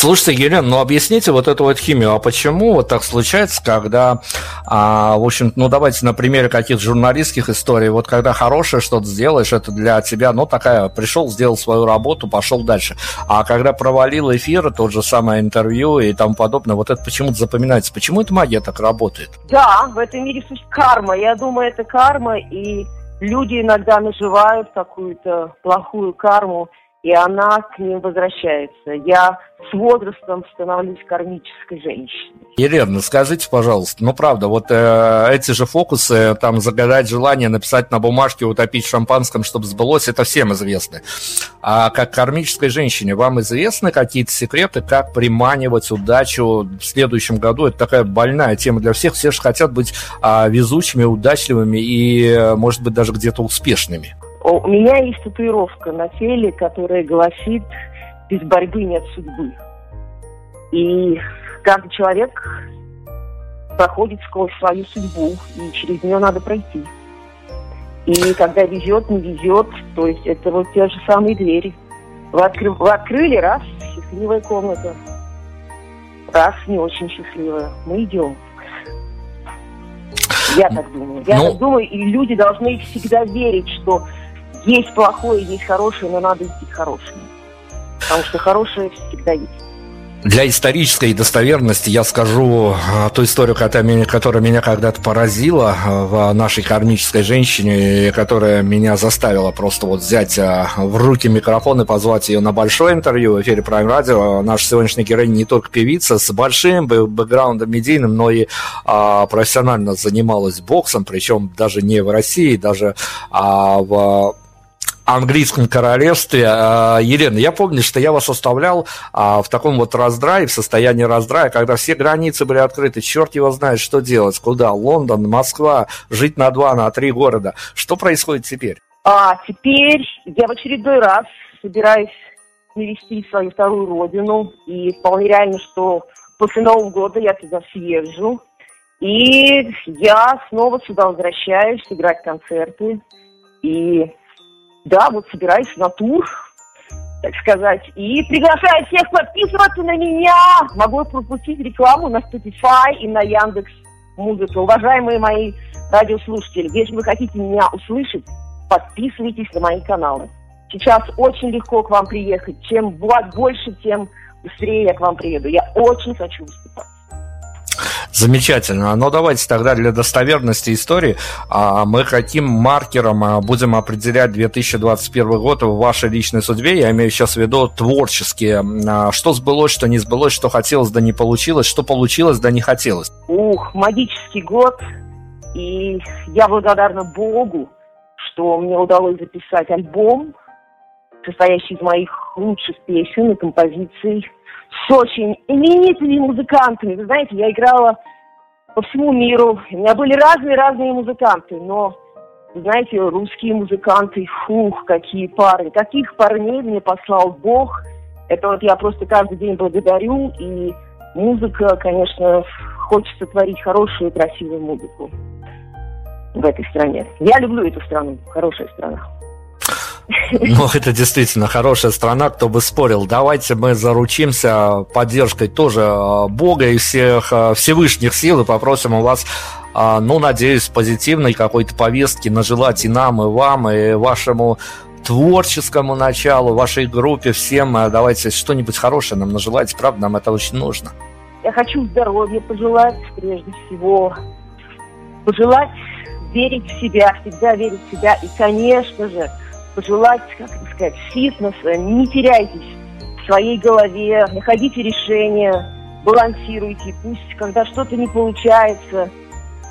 Слушайте, Елена, ну объясните вот эту вот химию, а почему вот так случается, когда, а, в общем, ну давайте на примере каких-то журналистских историй, вот когда хорошее что-то сделаешь, это для тебя, ну такая, пришел, сделал свою работу, пошел дальше, а когда провалил эфир, тот же самое интервью и тому подобное, вот это почему-то запоминается, почему эта магия так работает? Да, в этом мире существует карма, я думаю, это карма, и люди иногда наживают какую-то плохую карму, и она к ним возвращается. Я с возрастом становлюсь кармической женщиной. Елена, скажите, пожалуйста, ну правда, вот э, эти же фокусы, там загадать желание, написать на бумажке, утопить в шампанском, чтобы сбылось, это всем известно. А как кармической женщине, вам известны какие-то секреты, как приманивать удачу в следующем году? Это такая больная тема для всех. Все же хотят быть а, везучими, удачливыми и, может быть, даже где-то успешными. У меня есть татуировка на теле, которая гласит «Без борьбы нет судьбы». И каждый человек проходит сквозь свою судьбу, и через нее надо пройти. И когда везет, не везет, то есть это вот те же самые двери. Вы, откры... Вы открыли, раз, счастливая комната. Раз, не очень счастливая. Мы идем. Я так думаю. Я ну... так думаю, и люди должны всегда верить, что есть плохое, есть хорошее, но надо идти к хорошему. Потому что хорошее всегда есть. Для исторической достоверности я скажу а, ту историю, которая меня, когда-то поразила а, в нашей кармической женщине, которая меня заставила просто вот взять а, в руки микрофон и позвать ее на большое интервью в эфире Prime Radio. Наша сегодняшняя героиня не только певица с большим бэкграундом медийным, но и профессионально занималась боксом, причем даже не в России, даже в английском королевстве. А, Елена, я помню, что я вас оставлял а, в таком вот раздрае, в состоянии раздрая, когда все границы были открыты, черт его знает, что делать, куда, Лондон, Москва, жить на два, на три города. Что происходит теперь? А теперь я в очередной раз собираюсь навести свою вторую родину, и вполне реально, что после Нового года я туда съезжу, и я снова сюда возвращаюсь играть концерты, и да, вот собираюсь на тур, так сказать, и приглашаю всех подписываться на меня. Могу пропустить рекламу на Spotify и на Яндекс Музыка. Уважаемые мои радиослушатели, если вы хотите меня услышать, подписывайтесь на мои каналы. Сейчас очень легко к вам приехать. Чем больше, тем быстрее я к вам приеду. Я очень хочу выступать. Замечательно. Но давайте тогда для достоверности истории а, мы каким маркером а, будем определять 2021 год в вашей личной судьбе? Я имею сейчас в виду творческие. А, что сбылось, что не сбылось, что хотелось, да не получилось, что получилось, да не хотелось? Ух, магический год. И я благодарна Богу, что мне удалось записать альбом, состоящий из моих лучших песен и композиций с очень именитыми музыкантами. Вы знаете, я играла по всему миру. У меня были разные-разные музыканты, но, знаете, русские музыканты, фух, какие пары. Каких парней мне послал Бог. Это вот я просто каждый день благодарю. И музыка, конечно, хочется творить хорошую красивую музыку в этой стране. Я люблю эту страну, хорошая страна. Ну, это действительно хорошая страна, кто бы спорил. Давайте мы заручимся поддержкой тоже а, Бога и всех а, Всевышних сил и попросим у вас, а, ну, надеюсь, позитивной какой-то повестки нажелать и нам, и вам, и вашему творческому началу, вашей группе, всем. Давайте что-нибудь хорошее нам нажелать, правда, нам это очень нужно. Я хочу здоровья пожелать, прежде всего, пожелать верить в себя, всегда верить в себя и, конечно же, пожелать, как сказать, фитнеса, не теряйтесь в своей голове, находите решения, балансируйте. Пусть, когда что-то не получается,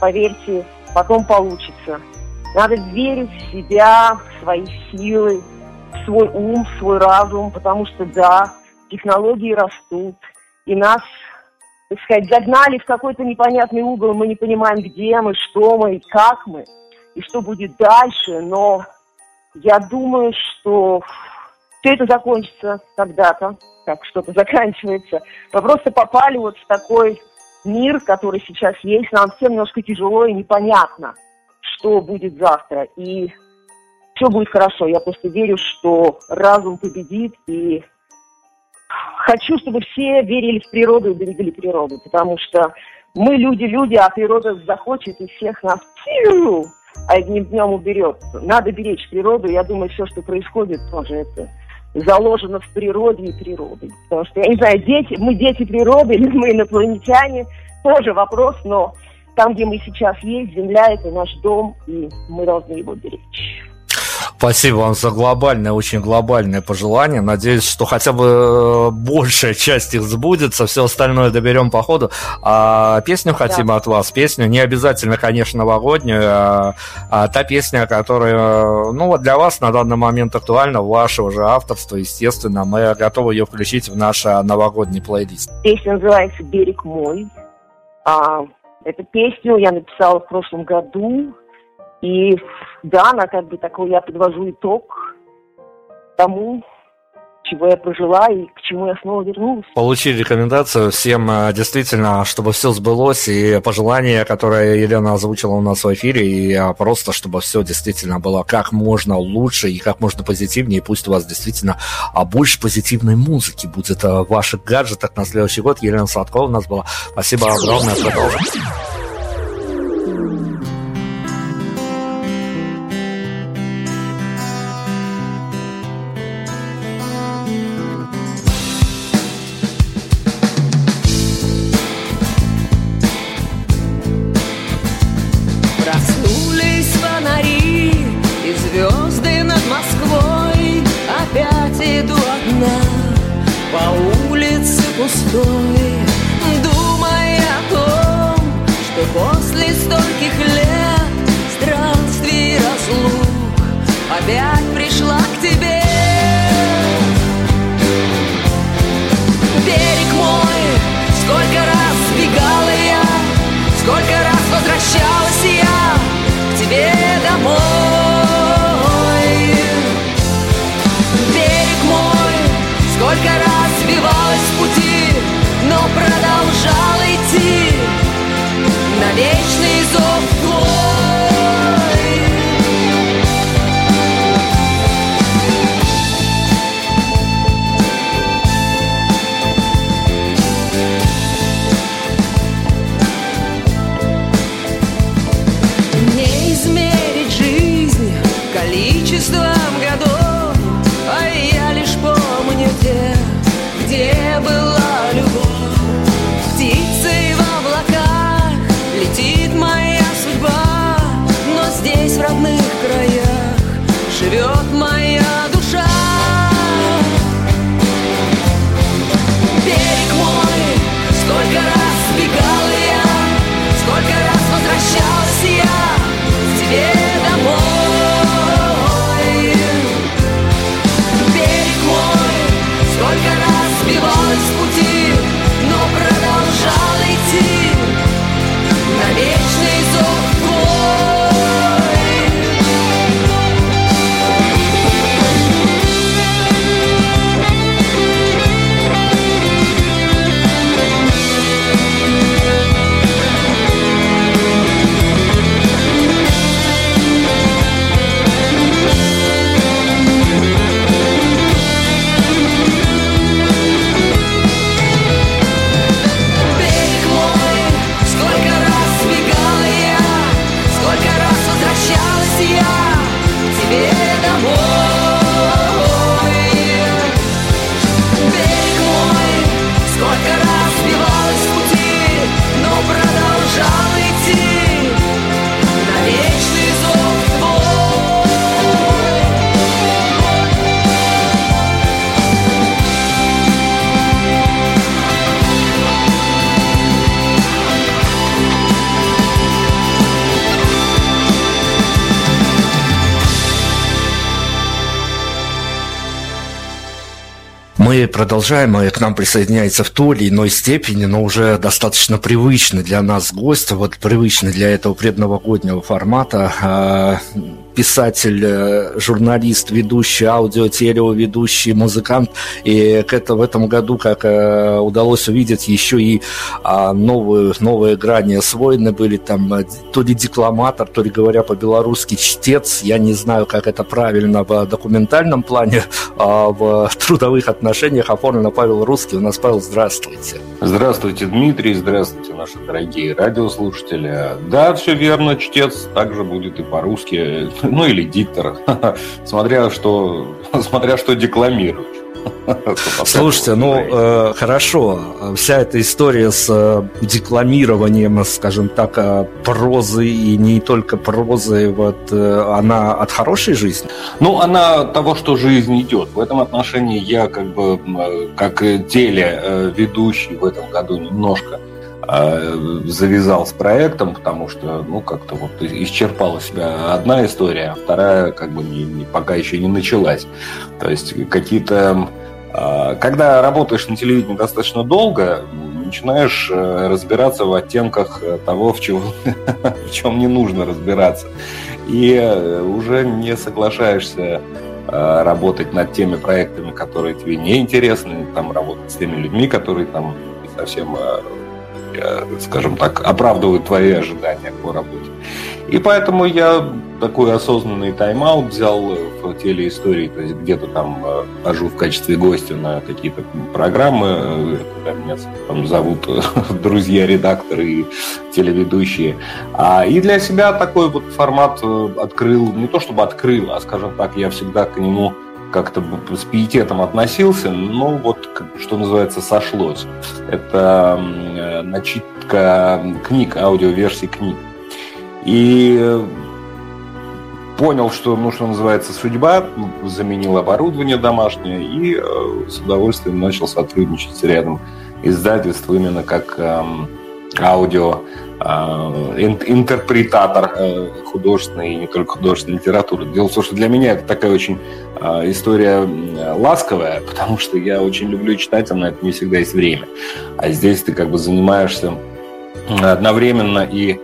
поверьте, потом получится. Надо верить в себя, в свои силы, в свой ум, в свой разум, потому что, да, технологии растут, и нас, так сказать, загнали в какой-то непонятный угол, мы не понимаем, где мы, что мы, и как мы, и что будет дальше, но я думаю, что все это закончится когда-то, как что-то заканчивается. Мы просто попали вот в такой мир, который сейчас есть. Нам всем немножко тяжело и непонятно, что будет завтра. И все будет хорошо. Я просто верю, что разум победит. И хочу, чтобы все верили в природу и берегли природу. Потому что мы люди-люди, а природа захочет и всех нас одним днем уберет. Надо беречь природу. Я думаю, все, что происходит, тоже это заложено в природе и природой. Потому что, я не знаю, дети, мы дети природы или мы инопланетяне, тоже вопрос, но там, где мы сейчас есть, Земля – это наш дом, и мы должны его беречь. Спасибо вам за глобальное, очень глобальное пожелание. Надеюсь, что хотя бы э, большая часть их сбудется, все остальное доберем по ходу. А песню хотим да. от вас, песню не обязательно, конечно, новогоднюю, а, а та песня, которая, ну вот для вас на данный момент актуальна, вашего же авторства, естественно, мы готовы ее включить в наш а, новогодний плейлист. Песня называется «Берег мой». А, эту песню я написала в прошлом году, и да, она как бы такой, я подвожу итог тому, чего я прожила и к чему я снова вернулась. Получили рекомендацию всем э, действительно, чтобы все сбылось, и пожелания, которые Елена озвучила у нас в эфире, и э, просто, чтобы все действительно было как можно лучше и как можно позитивнее, и пусть у вас действительно а больше позитивной музыки будет в ваших гаджетах на следующий год. Елена Сладкова у нас была. Спасибо огромное. Продолжим. Продолжаем, и к нам присоединяется в той или иной степени, но уже достаточно привычный для нас гость, вот привычный для этого предновогоднего формата, а, писатель, э, журналист, ведущий, аудио, телеоведущий, музыкант. И к это, в этом году, как э, удалось увидеть, еще и а, новые, новые грани освоены были. Там э, то ли декламатор, то ли говоря по-белорусски чтец. Я не знаю, как это правильно в документальном плане, а в трудовых отношениях оформлено Павел Русский. У нас Павел, здравствуйте. Здравствуйте, Дмитрий, здравствуйте, наши дорогие радиослушатели. Да, все верно, чтец также будет и по-русски ну или диктор, смотря что, смотря что декламируешь. Слушайте, ну э, хорошо, вся эта история с э, декламированием, скажем так, э, прозы и не только прозы, вот э, она от хорошей жизни? Ну, она от того, что жизнь идет. В этом отношении я как бы э, как телеведущий в этом году немножко э, завязал с проектом, потому что, ну, как-то вот исчерпала себя одна история, а вторая как бы не, не, пока еще не началась. То есть какие-то а, когда работаешь на телевидении достаточно долго, начинаешь э, разбираться в оттенках э, того, в чем, в чем не нужно разбираться. И э, уже не соглашаешься работать над теми проектами, которые тебе не интересны, там работать с теми людьми, которые там совсем, скажем так, оправдывают твои ожидания по работе. И поэтому я такой осознанный тайм-аут взял в телеистории, то есть где-то там э, хожу в качестве гостя на какие-то программы, э, куда меня там зовут друзья-редакторы и телеведущие. А, и для себя такой вот формат э, открыл, не то чтобы открыл, а, скажем так, я всегда к нему как-то с пиететом относился, но вот, что называется, сошлось. Это начитка книг, аудиоверсий книг. И понял, что, ну, что называется, судьба, заменил оборудование домашнее и э, с удовольствием начал сотрудничать рядом издательств именно как э, аудио э, интерпретатор э, художественной и не только художественной литературы. Дело в том, что для меня это такая очень э, история ласковая, потому что я очень люблю читать, а на это не всегда есть время. А здесь ты как бы занимаешься одновременно и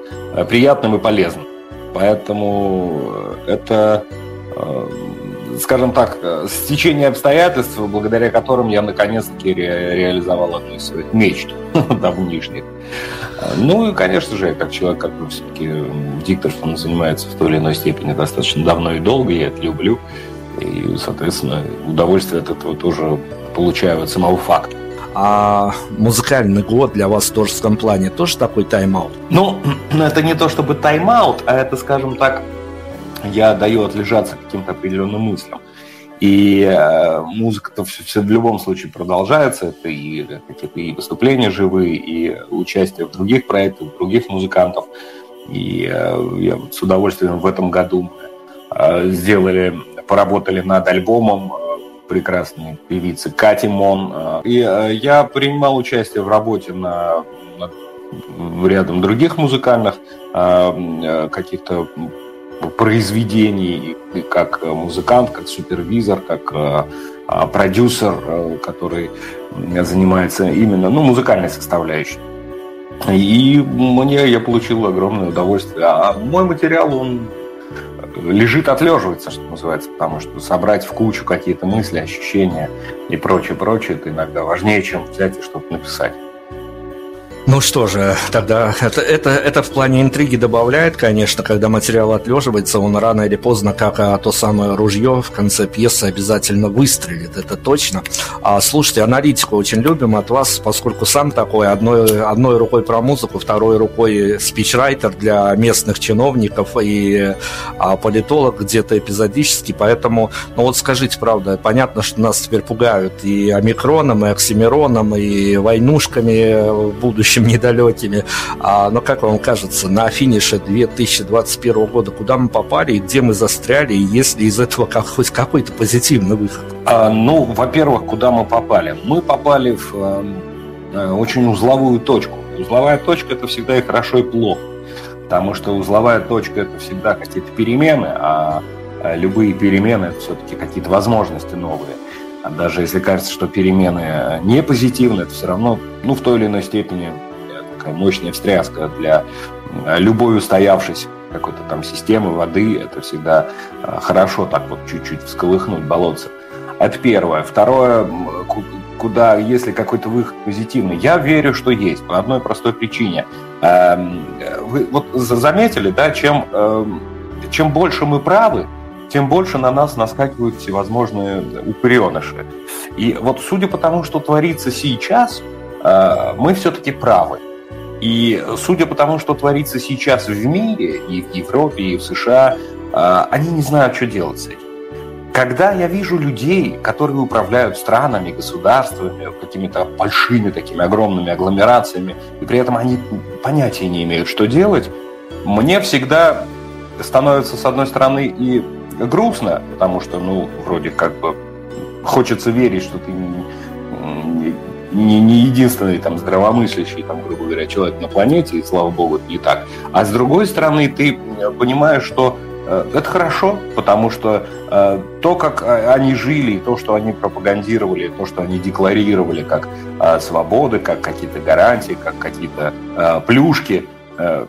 приятным и полезным. Поэтому это, скажем так, стечение обстоятельств, благодаря которым я наконец-таки ре- реализовал одну из своих мечт давнишних. Ну и, конечно же, как человек, который все-таки дикторством занимается в той или иной степени достаточно давно и долго, я это люблю. И, соответственно, удовольствие от этого тоже получаю от самого факта. А музыкальный год для вас в творческом плане тоже такой тайм-аут? Ну, это не то чтобы тайм-аут, а это, скажем так, я даю отлежаться каким-то определенным мыслям. И э, музыка-то все, все в любом случае продолжается. Это и какие-то и выступления живые, и участие в других проектах, других музыкантов. И э, я с удовольствием в этом году э, сделали, поработали над альбомом прекрасной певицы Кати Мон. И э, я принимал участие в работе на, на рядом других музыкальных э, э, каких-то произведений, как музыкант, как супервизор, как продюсер, который занимается именно ну, музыкальной составляющей. И мне я получил огромное удовольствие. А мой материал, он лежит, отлеживается, что называется, потому что собрать в кучу какие-то мысли, ощущения и прочее, прочее, это иногда важнее, чем взять и что-то написать. Ну что же, тогда это, это, это в плане интриги добавляет, конечно, когда материал отлеживается, он рано или поздно, как а, то самое ружье в конце пьесы обязательно выстрелит, это точно. А, слушайте, аналитику очень любим от вас, поскольку сам такой, одной, одной рукой про музыку, второй рукой спичрайтер для местных чиновников и а, политолог где-то эпизодически, поэтому, ну вот скажите, правда, понятно, что нас теперь пугают и омикроном, и оксимироном, и войнушками в будущем, будущем недалекими. А, но как вам кажется, на финише 2021 года куда мы попали и где мы застряли, и есть ли из этого как, хоть какой-то позитивный выход? А, ну, во-первых, куда мы попали? Мы попали в э, очень узловую точку. Узловая точка – это всегда и хорошо, и плохо. Потому что узловая точка – это всегда какие-то перемены, а любые перемены – это все-таки какие-то возможности новые. Даже если кажется, что перемены не позитивны, это все равно, ну, в той или иной степени такая мощная встряска для любой устоявшейся какой-то там системы воды. Это всегда а, хорошо так вот чуть-чуть всколыхнуть болотце. Это первое. Второе, куда, если какой-то выход позитивный, я верю, что есть, по одной простой причине. Эм, вы вот заметили, да, чем, эм, чем больше мы правы, тем больше на нас наскакивают всевозможные упреныши. И вот судя по тому, что творится сейчас, э, мы все-таки правы. И судя по тому, что творится сейчас в мире, и в Европе, и в США, э, они не знают, что делать с этим. когда я вижу людей, которые управляют странами, государствами, какими-то большими такими огромными агломерациями, и при этом они понятия не имеют, что делать, мне всегда становится, с одной стороны, и грустно, потому что, ну, вроде как бы хочется верить, что ты не, не единственный там здравомыслящий, там, грубо говоря, человек на планете, и слава богу, это не так. А с другой стороны, ты понимаешь, что э, это хорошо, потому что э, то, как они жили, то, что они пропагандировали, то, что они декларировали как э, свободы, как какие-то гарантии, как какие-то э, плюшки, э,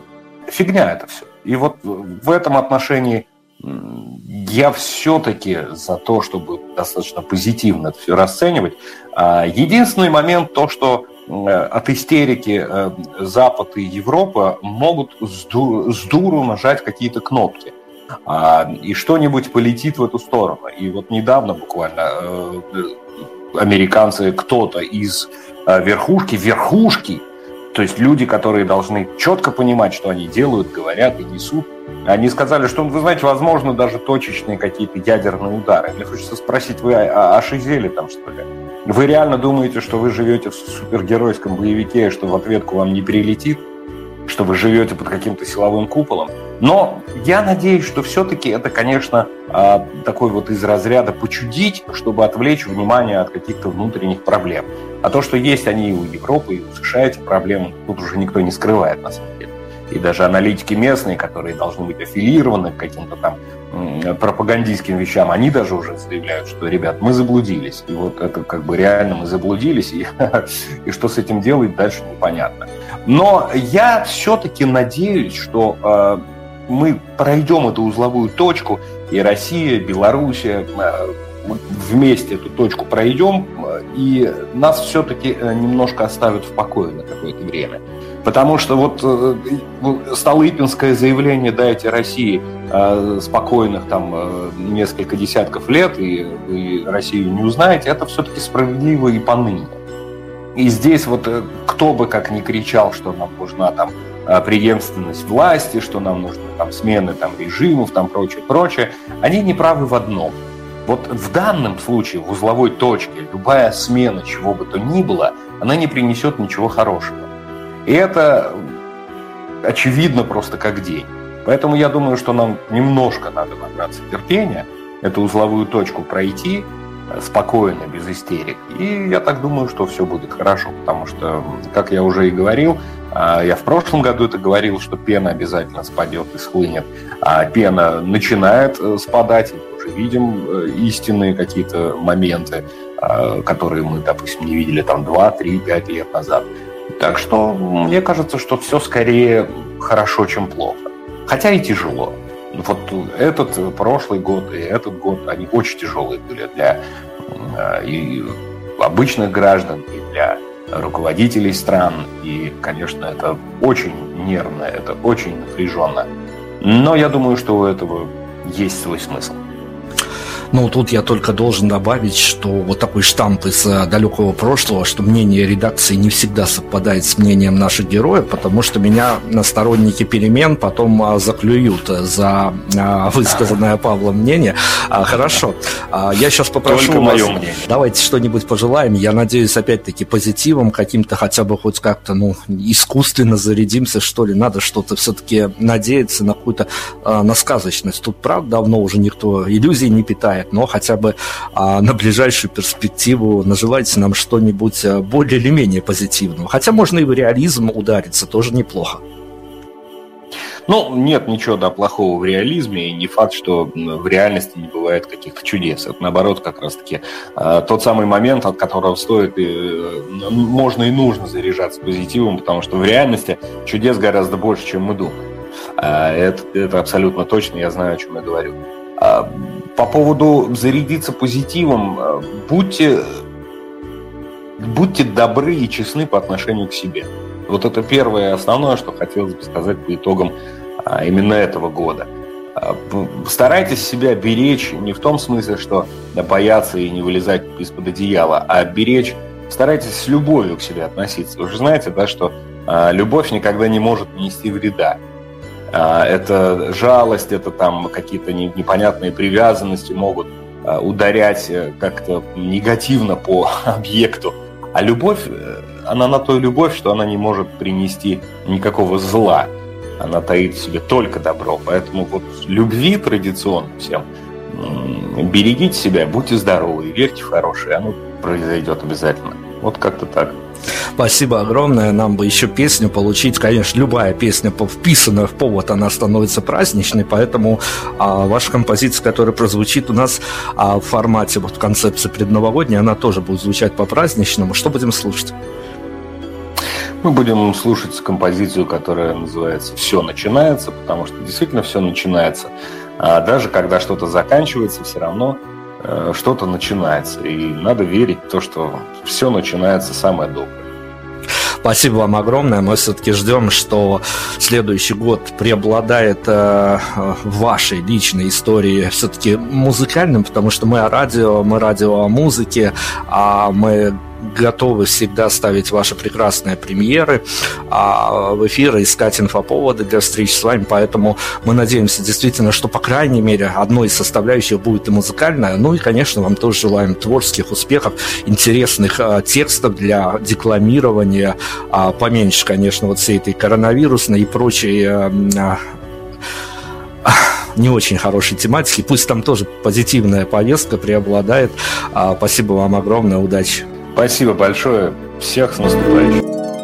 фигня это все. И вот в этом отношении я все-таки за то, чтобы достаточно позитивно это все расценивать. А, единственный момент то, что от истерики э, Запад и Европа могут с дуру нажать какие-то кнопки. А, и что-нибудь полетит в эту сторону. И вот недавно буквально э, американцы, кто-то из э, верхушки, верхушки то есть люди, которые должны четко понимать, что они делают, говорят и несут, они сказали, что, вы знаете, возможно, даже точечные какие-то ядерные удары. Мне хочется спросить, вы ошизели там, что ли? Вы реально думаете, что вы живете в супергеройском боевике, что в ответку вам не прилетит? Что вы живете под каким-то силовым куполом? Но я надеюсь, что все-таки это, конечно, а, такой вот из разряда почудить, чтобы отвлечь внимание от каких-то внутренних проблем. А то, что есть они и у Европы, и у США эти проблемы, тут уже никто не скрывает, на самом деле. И даже аналитики местные, которые должны быть аффилированы к каким-то там пропагандистским вещам, они даже уже заявляют, что, ребят, мы заблудились. И вот это как бы реально мы заблудились, и, и что с этим делать дальше непонятно. Но я все-таки надеюсь, что э, мы пройдем эту узловую точку, и Россия, Белоруссия, э, вместе эту точку пройдем, и нас все-таки э, немножко оставят в покое на какое-то время. Потому что вот э, Столыпинское заявление «дайте России спокойных там несколько десятков лет, и вы Россию не узнаете», это все-таки справедливо и поныне. И здесь вот кто бы как ни кричал, что нам нужна там Э, преемственность власти, что нам нужны там смены там режимов, там прочее, прочее, они не правы в одном. Вот в данном случае, в узловой точке, любая смена чего бы то ни было, она не принесет ничего хорошего. И это очевидно просто как день. Поэтому я думаю, что нам немножко надо набраться терпения, эту узловую точку пройти э, спокойно, без истерик. И я так думаю, что все будет хорошо, потому что, как я уже и говорил, а, я в прошлом году это говорил, что пена обязательно спадет и схлынет. А пена начинает э, спадать, видим э, истинные какие-то моменты, а, которые мы, допустим, не видели там 2, 3, 5 лет назад. Так что мне кажется, что все скорее хорошо, чем плохо. Хотя и тяжело. Вот этот прошлый год и этот год, они очень тяжелые были для э, и обычных граждан, и для руководителей стран. И, конечно, это очень нервно, это очень напряженно. Но я думаю, что у этого есть свой смысл. Ну, тут я только должен добавить, что вот такой штамп из э, далекого прошлого, что мнение редакции не всегда совпадает с мнением наших героев, потому что меня сторонники перемен потом а, заклюют за а, высказанное Павлом мнение. А, хорошо. Я сейчас попрошу только вас, мое мнение. давайте что-нибудь пожелаем. Я надеюсь, опять-таки, позитивом каким-то хотя бы хоть как-то, ну, искусственно зарядимся, что ли. Надо что-то все-таки надеяться на какую-то, на сказочность. Тут, правда, давно уже никто иллюзий не питает хватает, но хотя бы а, на ближайшую перспективу нажелайте нам что-нибудь а, более или менее позитивного. Хотя можно и в реализм удариться, тоже неплохо. Ну, нет ничего да, плохого в реализме, и не факт, что в реальности не бывает каких-то чудес. Это, наоборот, как раз-таки э, тот самый момент, от которого стоит э, можно и нужно заряжаться позитивом, потому что в реальности чудес гораздо больше, чем мы думаем. Э, это, это абсолютно точно, я знаю, о чем я говорю. По поводу зарядиться позитивом, э, будьте, будьте добры и честны по отношению к себе. Вот это первое основное, что хотелось бы сказать по итогам а, именно этого года. А, старайтесь себя беречь не в том смысле, что бояться и не вылезать из-под одеяла, а беречь, старайтесь с любовью к себе относиться. Вы же знаете, да, что а, любовь никогда не может нанести вреда. А, это жалость, это там какие-то непонятные привязанности могут э, ударять э, как-то негативно по объекту. А любовь, э, она на то и любовь, что она не может принести никакого зла. Она таит в себе только добро. Поэтому вот любви традиционно всем берегите себя, будьте здоровы, верьте в хорошее, оно произойдет обязательно. Вот как-то так. Спасибо огромное. Нам бы еще песню получить. Конечно, любая песня, вписанная в повод, она становится праздничной, поэтому а, ваша композиция, которая прозвучит у нас а, в формате вот концепции предновогодней, она тоже будет звучать по-праздничному. Что будем слушать? Мы будем слушать композицию, которая называется «Все начинается», потому что действительно все начинается. А даже когда что-то заканчивается, все равно что-то начинается. И надо верить в то, что все начинается самое доброе. Спасибо вам огромное. Мы все-таки ждем, что следующий год преобладает э, в вашей личной истории все-таки музыкальным, потому что мы о радио, мы радио о музыке, а мы готовы всегда ставить ваши прекрасные премьеры а в эфир искать инфоповоды для встреч с вами, поэтому мы надеемся действительно, что по крайней мере одной из составляющих будет и музыкальная, ну и, конечно, вам тоже желаем творческих успехов, интересных а, текстов для декламирования, а, поменьше, конечно, вот всей этой коронавирусной и прочей а, а, не очень хорошей тематики. Пусть там тоже позитивная повестка преобладает. А, спасибо вам огромное, удачи. Спасибо большое. Всех с наступающим.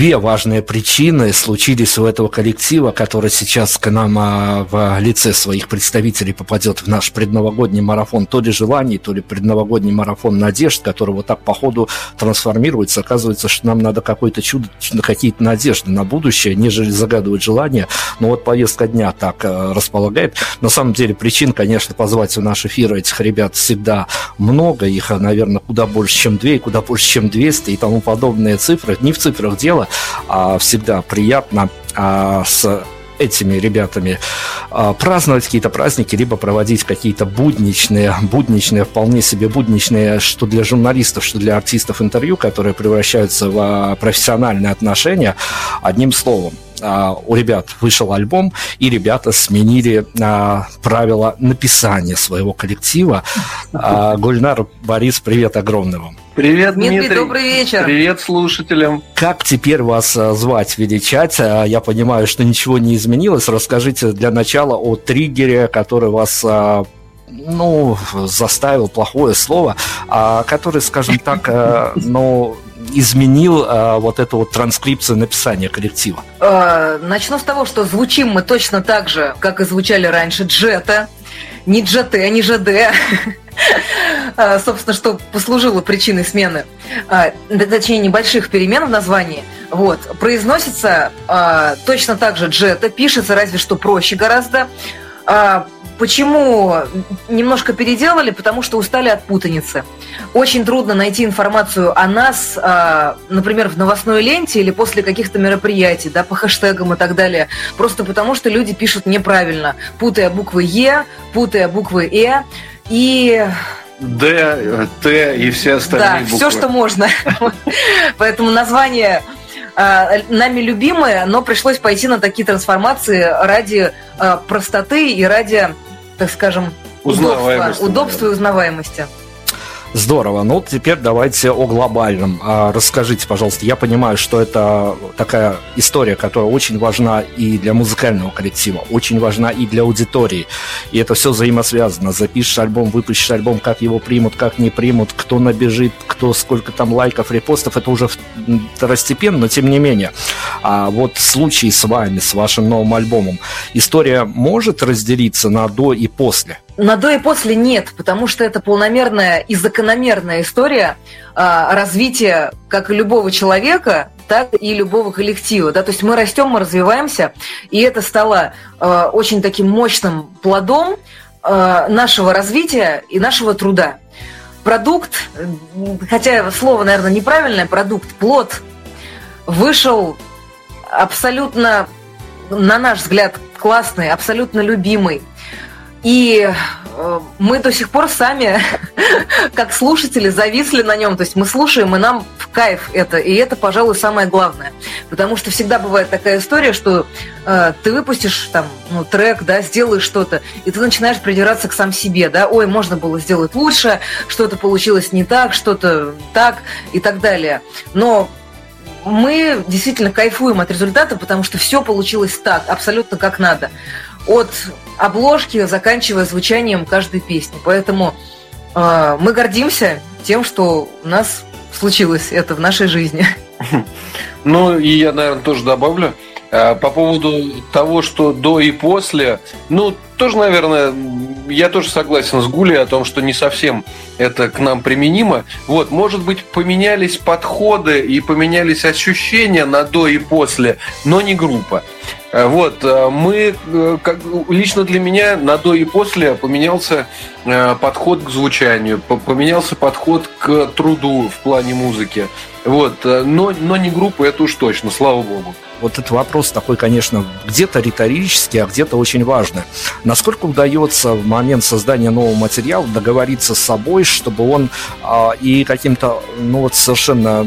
Две важные причины случились у этого коллектива, который сейчас к нам а, в лице своих представителей попадет в наш предновогодний марафон. То ли желаний, то ли предновогодний марафон надежд, который вот так по ходу трансформируется. Оказывается, что нам надо какое-то чудо, какие-то надежды на будущее, нежели загадывать желания. Но вот повестка дня так а, располагает. На самом деле причин, конечно, позвать в наш эфир этих ребят всегда много. Их, наверное, куда больше, чем две, и куда больше, чем 200 и тому подобные цифры. Не в цифрах дело, всегда приятно а, с этими ребятами а, праздновать какие-то праздники, либо проводить какие-то будничные, будничные, вполне себе будничные, что для журналистов, что для артистов интервью, которые превращаются в а, профессиональные отношения. Одним словом, а, у ребят вышел альбом, и ребята сменили а, правила написания своего коллектива. А, Гульнар, Борис, привет огромный вам. Привет, Дмитрий, Дмитрий, добрый вечер. Привет слушателям. Как теперь вас а, звать, величать? А, Я понимаю, что ничего не изменилось. Расскажите для начала о триггере, который вас а, ну, заставил плохое слово, а, который, скажем так, ну, изменил вот эту вот транскрипцию написания коллектива? Э, Начну с того, что звучим мы точно так же, как и звучали раньше Джета. Не ЖТ, не ЖД. Э, Собственно, что послужило причиной смены, д- точнее, небольших перемен в названии. Вот. Произносится точно так же Джета, пишется разве что проще гораздо. А, Почему немножко переделали? Потому что устали от путаницы. Очень трудно найти информацию о нас, а, например, в новостной ленте или после каких-то мероприятий, да, по хэштегам и так далее. Просто потому что люди пишут неправильно, путая буквы Е, путая буквы Э. И Д, Т и все остальные да, буквы. все, что можно. Поэтому название э, нами любимое, но пришлось пойти на такие трансформации ради э, простоты и ради, так скажем, удобства, удобства и узнаваемости. Здорово. Ну, теперь давайте о глобальном. А, Расскажите, пожалуйста, я понимаю, что это такая история, которая очень важна и для музыкального коллектива, очень важна и для аудитории. И это все взаимосвязано. Запишешь альбом, выпустишь альбом, как его примут, как не примут, кто набежит, кто сколько там лайков, репостов, это уже второстепенно, но тем не менее. А вот в случае с вами, с вашим новым альбомом, история может разделиться на до и после? На до и после нет, потому что это полномерная и закономерная история а, развития как любого человека, так и любого коллектива. Да? То есть мы растем, мы развиваемся, и это стало а, очень таким мощным плодом а, нашего развития и нашего труда. Продукт, хотя слово, наверное, неправильное, продукт, плод, вышел абсолютно, на наш взгляд, классный, абсолютно любимый. И э, мы до сих пор сами, как слушатели, зависли на нем. То есть мы слушаем, и нам в кайф это. И это, пожалуй, самое главное. Потому что всегда бывает такая история, что э, ты выпустишь там ну, трек, да, сделаешь что-то, и ты начинаешь придираться к сам себе, да, ой, можно было сделать лучше, что-то получилось не так, что-то так и так далее. Но мы действительно кайфуем от результата, потому что все получилось так, абсолютно как надо. От обложки, заканчивая звучанием каждой песни. Поэтому э, мы гордимся тем, что у нас случилось это в нашей жизни. Ну, и я, наверное, тоже добавлю. А, По поводу того, что до и после, ну, тоже, наверное, я тоже согласен с Гулей о том, что не совсем это к нам применимо. Вот, может быть, поменялись подходы и поменялись ощущения на до и после, но не группа. А, Вот, а, мы, э, как, лично для меня на до и после поменялся э, подход к звучанию, по- поменялся подход к труду в плане музыки. Вот, э, но, но не группа, это уж точно, слава богу. Вот этот вопрос такой, конечно, где-то риторический, а где-то очень важный. Насколько удается в момент создания нового материала договориться с собой, чтобы он а, и каким-то, ну вот совершенно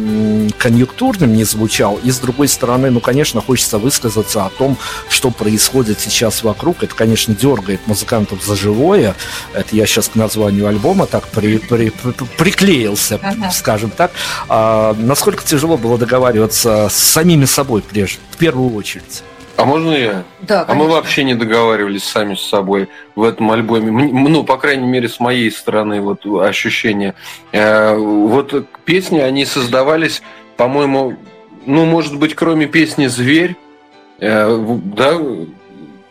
конъюнктурным не звучал, и с другой стороны, ну, конечно, хочется высказаться о том, что происходит сейчас вокруг. Это, конечно, дергает музыкантов за живое. Это я сейчас к названию альбома так при- при- при- приклеился, Ага. скажем так. А, насколько тяжело было договариваться с самими собой прежде, в первую очередь? А можно я? Да, А мы вообще не договаривались сами с собой в этом альбоме. Ну, по крайней мере, с моей стороны, вот ощущения. Э, Вот песни, они создавались, по-моему, ну, может быть, кроме песни «Зверь», э, да,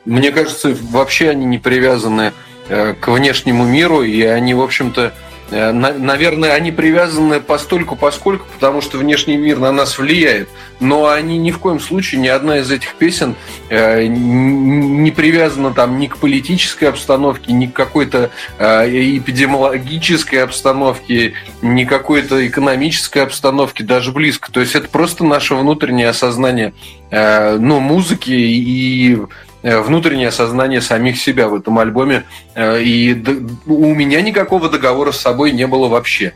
мне кажется, вообще они не привязаны э, к внешнему миру, и они, в общем-то, наверное, они привязаны постольку поскольку, потому что внешний мир на нас влияет, но они ни в коем случае, ни одна из этих песен э, не привязана там ни к политической обстановке, ни к какой-то э, эпидемиологической обстановке, ни к какой-то экономической обстановке, даже близко. То есть это просто наше внутреннее осознание э, ну, музыки и э, внутреннее осознание самих себя в этом альбоме. Э, И у меня никакого договора с собой не было вообще.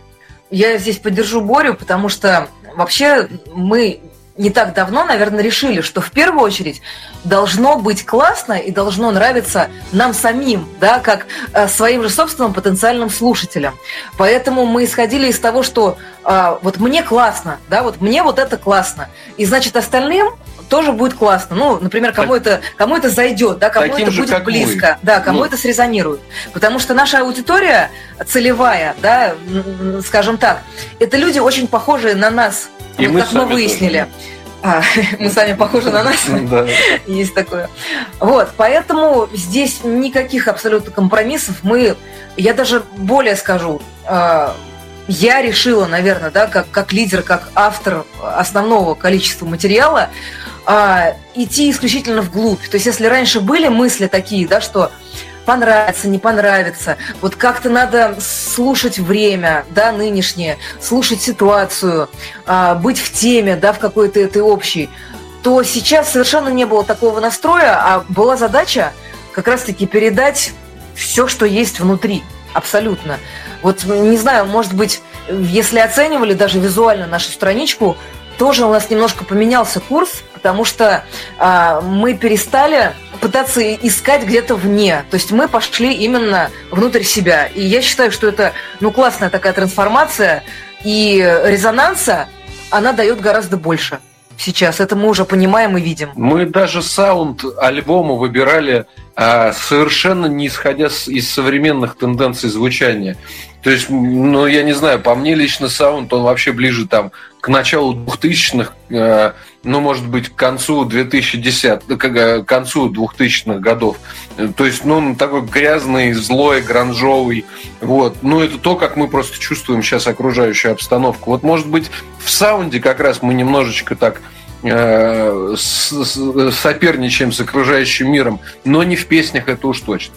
Я здесь поддержу Борю, потому что вообще мы не так давно, наверное, решили, что в первую очередь должно быть классно и должно нравиться нам самим, да, как э, своим же собственным потенциальным слушателям. Поэтому мы исходили из того, что э, вот мне классно, да, вот мне вот это классно, и значит остальным тоже будет классно. Ну, например, кому это кому это зайдет, да, кому это же, будет как мы. близко, да, кому Ну. это срезонирует. Потому что наша аудитория целевая, да, скажем так, это люди очень похожие на нас, И вот мы как мы выяснили. А, мы сами похожи на нас. Да. Есть такое. Вот, поэтому здесь никаких абсолютно компромиссов. Мы, я даже более скажу, э, я решила, наверное, да, как, как лидер, как автор основного количества материала, а, идти исключительно вглубь. То есть, если раньше были мысли такие, да, что понравится, не понравится, вот как-то надо слушать время, да, нынешнее, слушать ситуацию, а, быть в теме, да, в какой-то этой общей, то сейчас совершенно не было такого настроя, а была задача как раз-таки передать все, что есть внутри, абсолютно. Вот, не знаю, может быть, если оценивали даже визуально нашу страничку, тоже у нас немножко поменялся курс, потому что а, мы перестали пытаться искать где-то вне. То есть мы пошли именно внутрь себя. И я считаю, что это ну, классная такая трансформация, и резонанса она дает гораздо больше сейчас. Это мы уже понимаем и видим. Мы даже саунд альбома выбирали а, совершенно не исходя из современных тенденций звучания. То есть, ну, я не знаю, по мне лично саунд, он вообще ближе там к началу 2000-х, э, ну, может быть, к концу 2010 к э, к концу 2000-х годов. Э, То есть, ну, такой грязный, злой, гранжовый. Вот. Ну, это то, как мы просто чувствуем сейчас окружающую обстановку. Вот, может быть, в саунде как раз мы немножечко так э, соперничаем с окружающим миром, но не в песнях, это уж точно.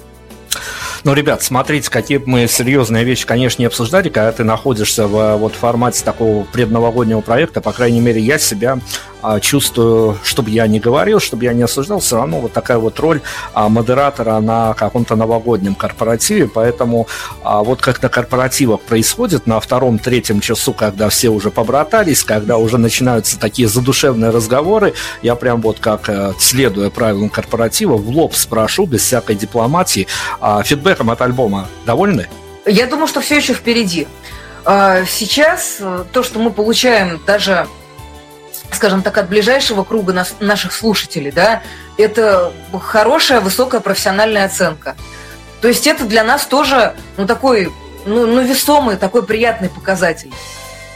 Ну, ребят, смотрите, какие мы серьезные вещи, конечно, не обсуждали, когда ты находишься в э, вот формате такого предновогоднего проекта, по крайней мере, я себя чувствую, чтобы я не говорил, чтобы я не осуждал, все равно вот такая вот роль а, модератора на каком-то новогоднем корпоративе, поэтому а, вот как на корпоративах происходит на втором-третьем часу, когда все уже побратались, когда уже начинаются такие задушевные разговоры, я прям вот как, э, следуя правилам корпоратива, в лоб спрошу, без всякой дипломатии, а, фидбэком от альбома довольны? Я думаю, что все еще впереди. А, Сейчас э, то, что мы получаем даже, скажем так, от ближайшего круга нас- наших слушателей, да, это хорошая, высокая профессиональная оценка. То есть это для нас тоже, ну, такой, ну, ну, весомый, такой приятный показатель.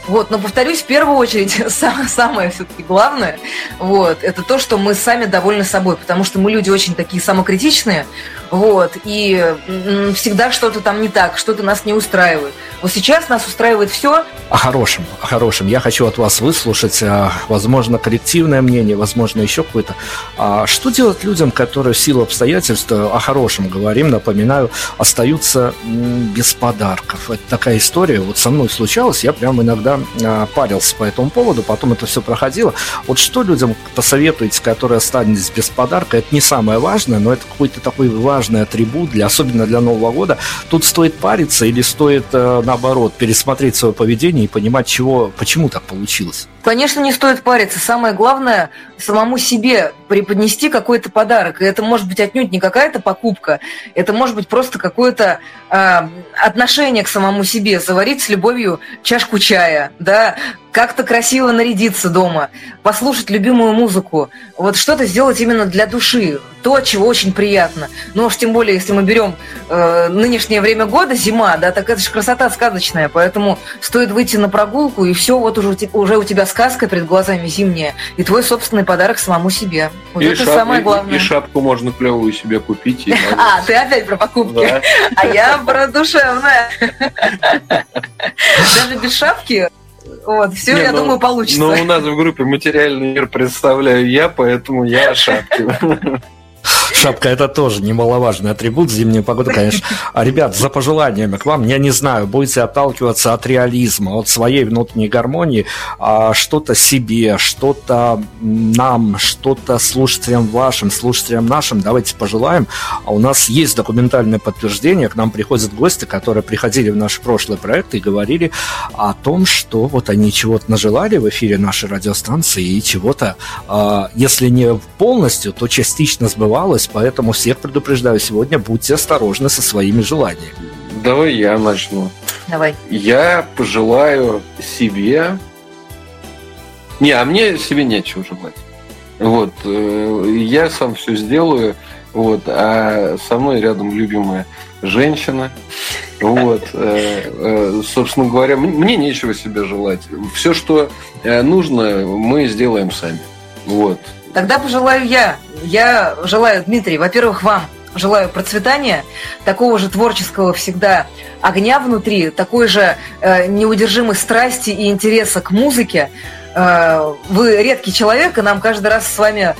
Вот, но повторюсь, в первую очередь, самое, самое все-таки главное, вот, это то, что мы сами довольны собой, потому что мы люди очень такие самокритичные, вот, и всегда что-то там не так, что-то нас не устраивает. Вот сейчас нас устраивает все. О хорошем, о хорошем. Я хочу от вас выслушать, а, возможно, коллективное мнение, возможно, еще какое-то. А что делать людям, которые в силу обстоятельств, о хорошем говорим, напоминаю, остаются без подарков? Это такая история, вот со мной случалось, я прям иногда а, парился по этому поводу, потом это все проходило. Вот что людям посоветуете, которые останутся без подарка? Это не самое важное, но это какой-то такой важный атрибут, для, особенно для Нового года. Тут стоит париться или стоит, э, наоборот, пересмотреть свое поведение и понимать, чего, почему так получилось? Конечно, не стоит париться. Самое главное самому себе преподнести какой-то подарок. И это может быть отнюдь не какая-то покупка, это может быть просто какое-то э, отношение к самому себе. Заварить с любовью чашку чая, да, как-то красиво нарядиться дома, послушать любимую музыку, вот что-то сделать именно для души, то, чего очень приятно. Ну уж тем более, если мы берем э, нынешнее время года, зима, да, так это же красота сказочная, поэтому стоит выйти на прогулку, и все, вот уже, уже у тебя сказка перед глазами зимняя, и твой собственный подарок самому себе. Вот и это шап... самое главное. И, и шапку можно клевую себе купить. И... А, ты опять про покупки. Да. А я про душевное. Даже без шапки вот, все, Не, я ну, думаю, получится. Но у нас в группе материальный мир представляю я, поэтому я о шапке. Шапка это тоже немаловажный атрибут зимней погоды, конечно. А, ребят, за пожеланиями к вам, я не знаю, будете отталкиваться от реализма, от своей внутренней гармонии, а что-то себе, что-то нам, что-то слушателям вашим, слушателям нашим, давайте пожелаем. А у нас есть документальное подтверждение, к нам приходят гости, которые приходили в наш прошлый проект и говорили о том, что вот они чего-то нажелали в эфире нашей радиостанции и чего-то, а, если не полностью, то частично сбывалось, поэтому всех предупреждаю сегодня, будьте осторожны со своими желаниями. Давай я начну. Давай. Я пожелаю себе... Не, а мне себе нечего желать. Вот. э, Я сам все сделаю. Вот. А со мной рядом любимая женщина. Вот. э, э, Собственно говоря, мне нечего себе желать. Все, что нужно, мы сделаем сами. Вот. Тогда пожелаю я. Я желаю, Дмитрий, во-первых, вам желаю процветания, такого же творческого всегда огня внутри, такой же э, неудержимой страсти и интереса к музыке. Э, вы редкий человек, и нам каждый раз с вами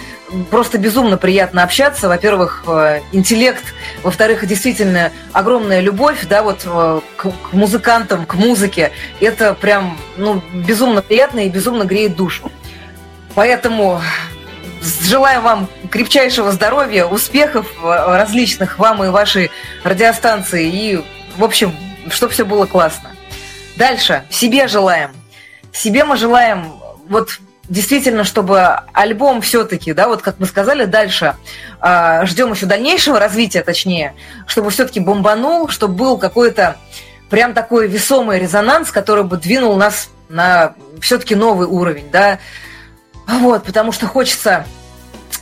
просто безумно приятно общаться. Во-первых, э, интеллект, во-вторых, действительно огромная любовь, да, вот э, к, к музыкантам, к музыке. Это прям, ну, безумно приятно и безумно греет душу. Поэтому желаю вам крепчайшего здоровья, успехов э, различных вам и вашей радиостанции. И, в общем, чтобы все было классно. Дальше. Себе желаем. Себе мы желаем вот действительно, чтобы альбом все-таки, да, вот как мы сказали, дальше э, ждем еще дальнейшего развития, точнее, чтобы все-таки бомбанул, чтобы был какой-то прям такой весомый резонанс, который бы двинул нас на все-таки новый уровень, да. Вот, потому что хочется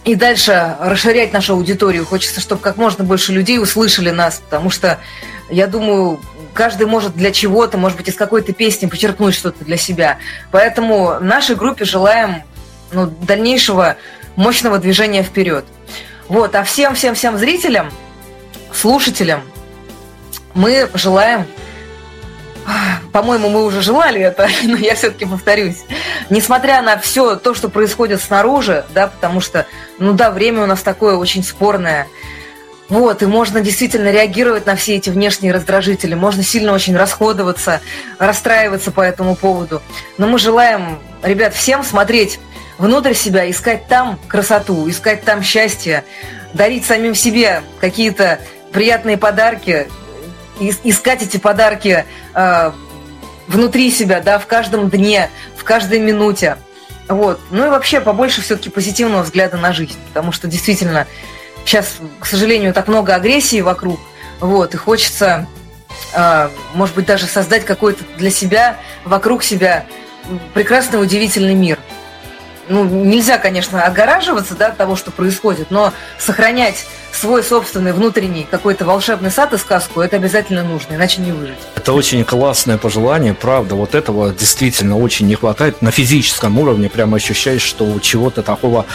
и дальше расширять нашу аудиторию. Хочется, чтобы как можно больше людей услышали нас, потому что, я думаю, каждый может для чего-то, может быть, из какой-то песни почерпнуть что-то для себя. Поэтому нашей группе желаем ну, дальнейшего мощного движения вперед. Вот, а всем-всем-всем зрителям, слушателям мы желаем по-моему, мы уже желали это, но я все-таки повторюсь. Несмотря на все то, что происходит снаружи, да, потому что, ну да, время у нас такое очень спорное, вот, и можно действительно реагировать на все эти внешние раздражители, можно сильно очень расходоваться, расстраиваться по этому поводу. Но мы желаем, ребят, всем смотреть внутрь себя, искать там красоту, искать там счастье, дарить самим себе какие-то приятные подарки, искать эти подарки э, внутри себя, да, в каждом дне, в каждой минуте. Вот. Ну и вообще побольше все-таки позитивного взгляда на жизнь, потому что действительно сейчас, к сожалению, так много агрессии вокруг, вот, и хочется, э, может быть, даже создать какой-то для себя, вокруг себя прекрасный, удивительный мир. Ну, нельзя, конечно, отгораживаться да, от того, что происходит, но сохранять свой собственный внутренний какой-то волшебный сад и сказку, это обязательно нужно, иначе не выжить. Это очень классное пожелание, правда. Вот этого действительно очень не хватает. На физическом уровне прямо ощущаешь, что чего-то такого,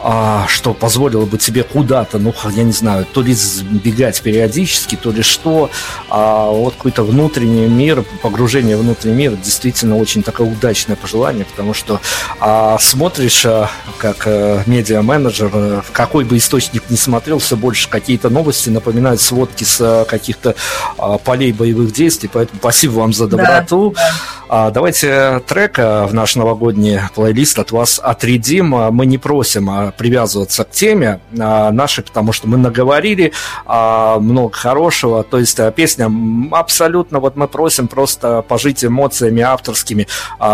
а, что позволило бы тебе куда-то, ну, я не знаю, то ли бегать периодически, то ли что. А вот какой-то внутренний мир, погружение в внутренний мир, действительно очень такое удачное пожелание, потому что а, смотришь, а, как а, медиа-менеджер, а, в какой бы источник ни смотрел, все больше какие-то новости напоминают сводки с а, каких-то а, полей боевых действий, поэтому спасибо вам за доброту. Да, да. Давайте трек в наш новогодний плейлист от вас отрядим. Мы не просим привязываться к теме нашей, потому что мы наговорили много хорошего. То есть песня абсолютно, вот мы просим просто пожить эмоциями авторскими,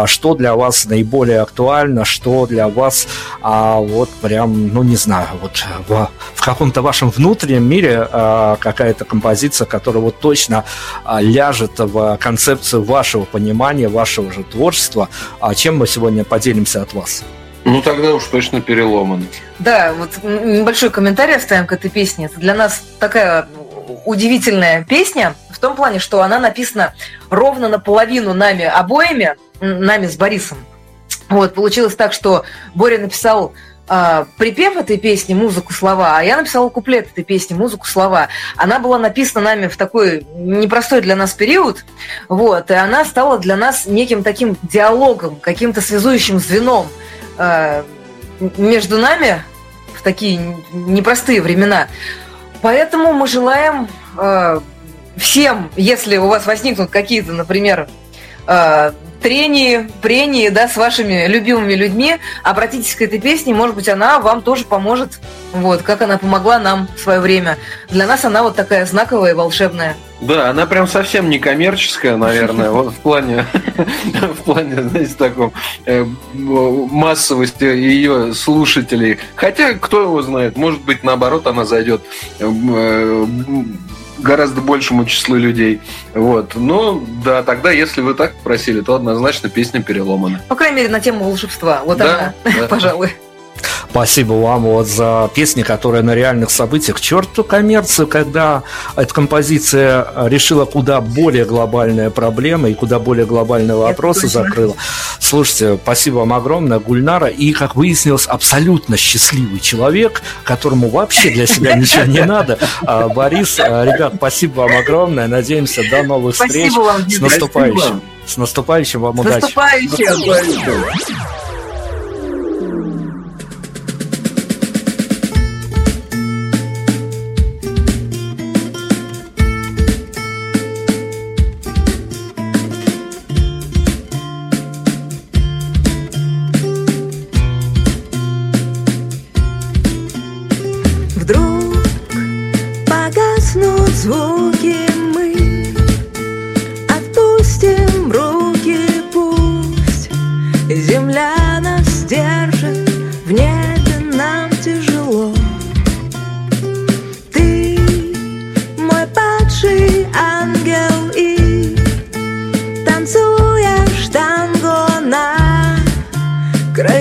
что для вас наиболее актуально, что для вас вот прям, ну не знаю, вот в, в каком-то вашем внутреннем мире какая-то композиция, которая вот точно ляжет в концепцию вашего понимания, вашего же творчества. А чем мы сегодня поделимся от вас? Ну, тогда уж точно переломан. Да, вот небольшой комментарий оставим к этой песне. Это для нас такая удивительная песня в том плане, что она написана ровно наполовину нами обоими, нами с Борисом. Вот, получилось так, что Боря написал э, припев этой песни, музыку, слова, а я написала куплет этой песни, музыку, слова. Она была написана нами в такой непростой для нас период, вот, и она стала для нас неким таким диалогом, каким-то связующим звеном э, между нами в такие непростые времена. Поэтому мы желаем э, всем, если у вас возникнут какие-то, например, трении, прении, да, с вашими любимыми людьми, обратитесь к этой песне, может быть, она вам тоже поможет, вот, как она помогла нам в свое время. Для нас она вот такая знаковая и волшебная. Да, она прям совсем не коммерческая, наверное, вот в плане, в плане, знаете, таком э, массовости ее слушателей. Хотя, кто его знает, может быть, наоборот, она зайдет э, гораздо большему числу людей. Вот. Но да, тогда, если вы так просили, то однозначно песня переломана. По крайней мере, на тему волшебства. Вот да, она, да. пожалуй. Спасибо вам вот за песни, которые на реальных событиях. Черту коммерцию, когда эта композиция решила куда более глобальные проблемы и куда более глобальные вопросы закрыла. Слушайте, спасибо вам огромное, Гульнара. И, как выяснилось, абсолютно счастливый человек, которому вообще для себя ничего не надо. А, Борис, а, ребят, спасибо вам огромное. Надеемся, до новых встреч. С наступающим. С наступающим вам удачи. С наступающим.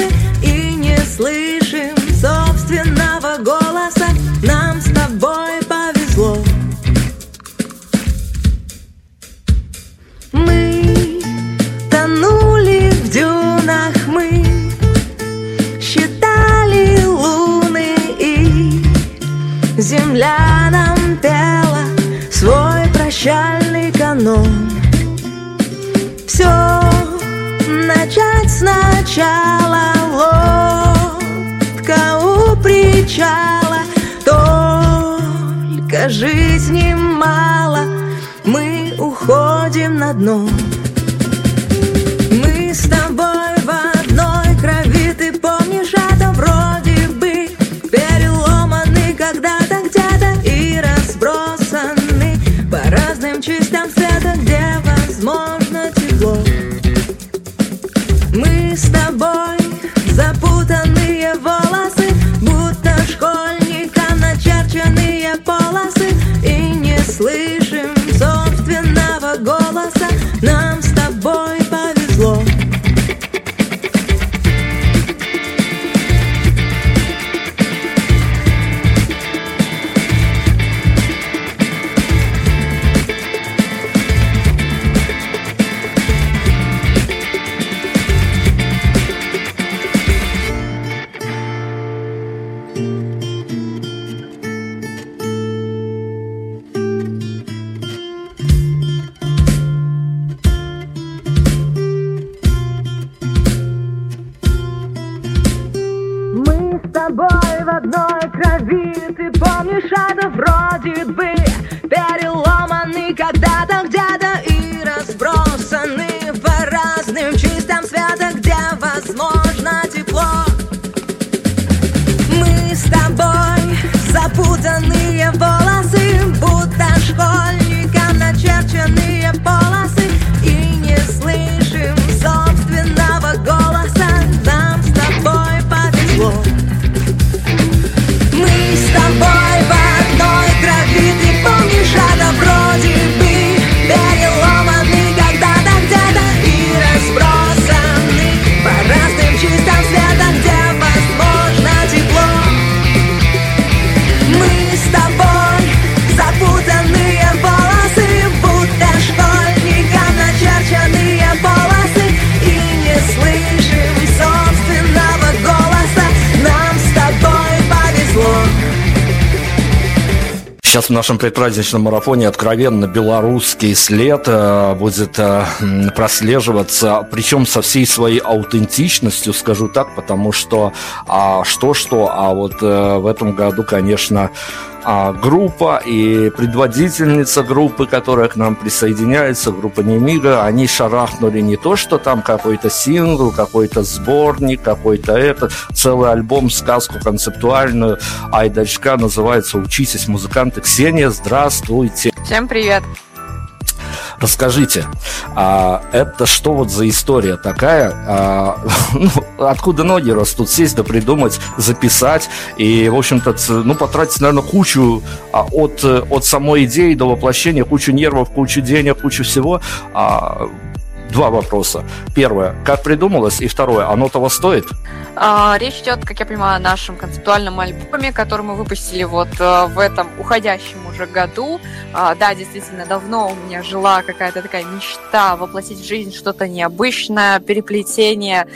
минуты и не слышим собственного голоса. Нам с тобой повезло. Мы тонули в дюнах, мы считали луны и земля нам пела свой прощальный канон. Все сначала лодка у причала Только жизни мало, мы уходим на дно. Будто в нашем предпраздничном марафоне откровенно белорусский след э, будет э, прослеживаться, причем со всей своей аутентичностью, скажу так, потому что а, что-что, а вот э, в этом году, конечно, а, группа и предводительница группы, которая к нам присоединяется, группа Немига, они шарахнули не то, что там какой-то сингл, какой-то сборник, какой-то это, целый альбом, сказку концептуальную, айдачка называется «Учитесь, музыканты». Ксения, здравствуйте. Всем привет. Расскажите, а это что вот за история такая? А, ну, откуда ноги растут? Сесть да придумать, записать и, в общем-то, ну, потратить, наверное, кучу а, от, э, от самой идеи до воплощения, кучу нервов, кучу денег, кучу всего. А, два вопроса. Первое, как придумалось? И второе, оно того стоит? А, Речь идет, как я понимаю, о нашем концептуальном альбоме, который мы выпустили вот э, в этом уходящем уже году. А, Да, действительно, давно у меня жила какая-то такая мечта воплотить в жизнь что-то необычное, переплетение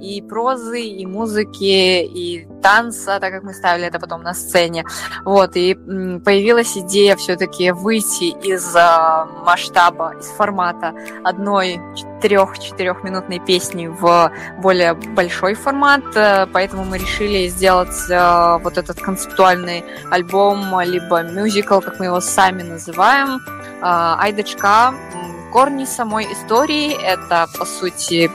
и прозы, и музыки, и танца, так как мы ставили это потом на сцене. Вот, и появилась идея все-таки выйти из а, масштаба, из формата одной трех-четырехминутной песни в более большой формат, э, поэтому мы решили сделать э, вот этот концептуальный альбом, либо мюзикл, как мы его сами называем, э, Айдочка. М, Корни самой истории — это, по сути,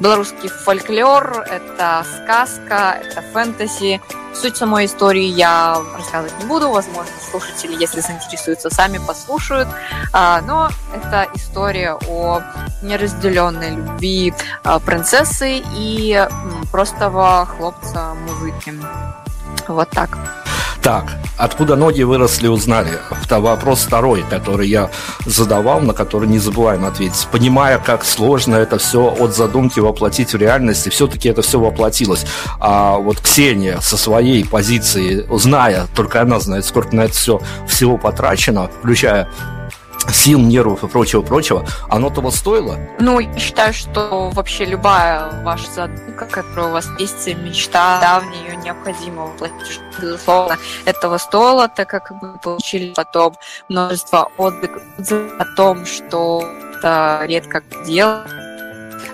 белорусский фольклор, это сказка, это фэнтези. Суть самой истории я рассказывать не буду, возможно, слушатели, если заинтересуются, сами послушают. А, Но это история о неразделенной любви а, принцессы и простого хлопца музыки. Вот так. Так, откуда ноги выросли, узнали. Это вопрос второй, который я задавал, на который не забываем ответить. Понимая, как сложно это все от задумки воплотить в реальность, и все-таки это все воплотилось. А вот Ксения со своей позиции, зная, только она знает, сколько на это все всего потрачено, включая сил, нервов и прочего-прочего, оно того стоило? Ну, я считаю, что вообще любая ваша задумка, которая у вас есть, мечта, давняя, ее необходимо воплотить. Безусловно, этого стоило, так как мы получили потом множество отзывов о том, что это редко делать.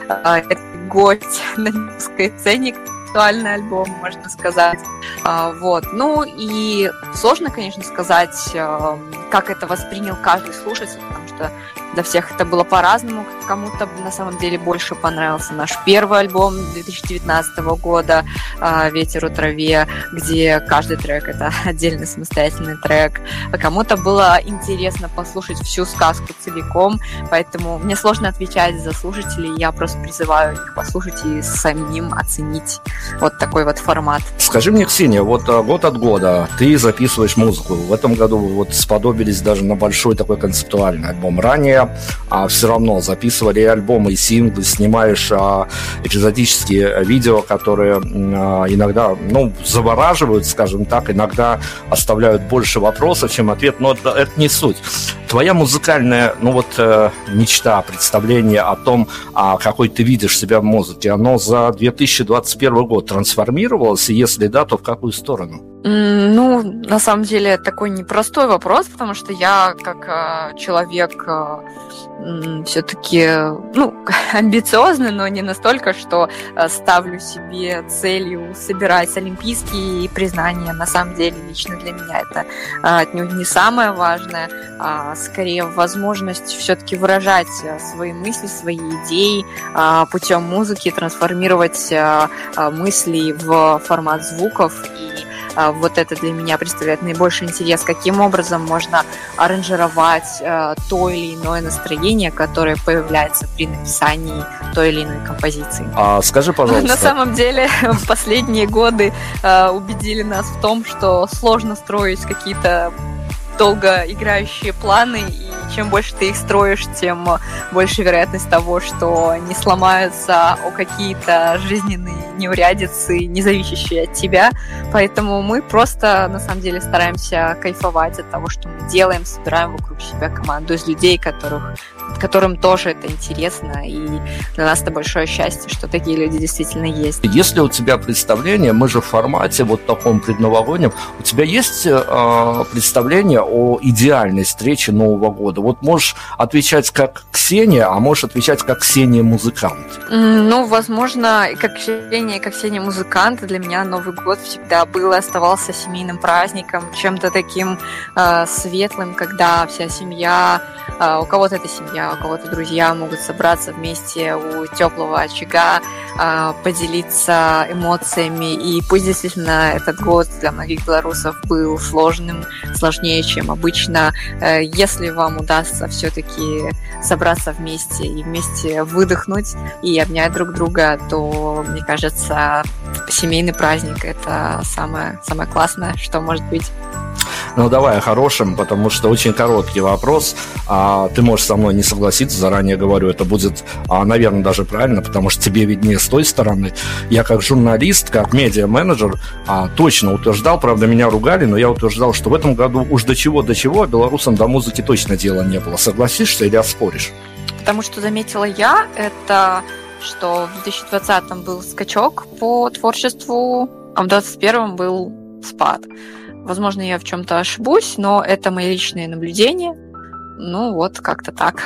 А, гость на низкой сцене, концептуальный альбом, можно сказать. А, Вот. Ну и сложно, конечно, сказать, а, как это воспринял каждый слушатель, потому что для всех это было по-разному. Кому-то на самом деле больше понравился наш первый альбом 2019 года а, «Ветер у траве», где каждый трек — это отдельный самостоятельный трек. А кому-то было интересно послушать всю сказку целиком, поэтому мне сложно отвечать за слушателей, я просто призываю их послушать и самим оценить вот такой вот формат. Скажи мне, Ксения, вот а, год от года ты записываешь музыку. В этом году вот сподобились даже на большой такой концептуальный альбом. Ранее а, все равно записывали альбомы, и синглы, снимаешь а, эпизодические видео, которые а, иногда, ну, завораживают, скажем так, иногда оставляют больше вопросов, чем ответ, но это, это не суть. Твоя музыкальная, ну вот, э, мечта, представление о том, а, какой ты видишь себя в музыке, оно за 2021 год трансформировалось, и если да, то в какую сторону? Ну, на самом деле, такой непростой вопрос, потому что я, как э, человек, э, все-таки, ну, амбициозный, но не настолько, что ставлю себе целью собирать олимпийские признания. На самом деле, лично для меня это отнюдь не самое важное, а скорее возможность все-таки выражать свои мысли, свои идеи путем музыки, трансформировать мысли в формат звуков и а, вот это для меня представляет наибольший интерес, каким образом можно аранжировать э, то или иное настроение, которое появляется при написании той или иной композиции. А скажи, пожалуйста. На самом деле, последние годы э, убедили нас в том, что сложно строить какие-то долго играющие планы, и чем больше ты их строишь, тем больше вероятность того, что не сломаются о какие-то жизненные неурядицы, не зависящие от тебя. Поэтому мы просто, на самом деле, стараемся кайфовать от того, что мы делаем, собираем вокруг себя команду из людей, которых, которым тоже это интересно. И для нас это большое счастье, что такие люди действительно есть. Если у тебя представление, мы же в формате вот таком предновогоднем, у тебя есть э, представление о идеальной встрече Нового года? Вот можешь отвечать как Ксения, а можешь отвечать как Ксения музыкант. Ну, возможно, как Ксения, как Ксения музыкант, для меня Новый год всегда был и оставался семейным праздником, чем-то таким э, светлым, когда вся семья, э, у кого-то это семья, у кого-то друзья могут собраться вместе у теплого очага, э, поделиться эмоциями. И пусть действительно этот год для многих белорусов был сложным, сложнее, чем обычно. Э, если вам удастся все-таки собраться вместе и вместе выдохнуть и обнять друг друга, то, мне кажется, семейный праздник – это самое, самое классное, что может быть. Ну, давай о хорошем, потому что очень короткий вопрос. А, ты можешь со мной не согласиться, заранее говорю, это будет, а, наверное, даже правильно, потому что тебе виднее с той стороны. Я как журналист, как медиа-менеджер а, точно утверждал, правда, меня ругали, но я утверждал, что в этом году уж до чего, до чего, а белорусам до музыки точно дела не было. Согласишься или оспоришь? Потому что заметила я, это что в 2020 был скачок по творчеству, а в 2021 был спад. Возможно, я в чем-то ошибусь, но это мои личные наблюдения. Ну вот, как-то так.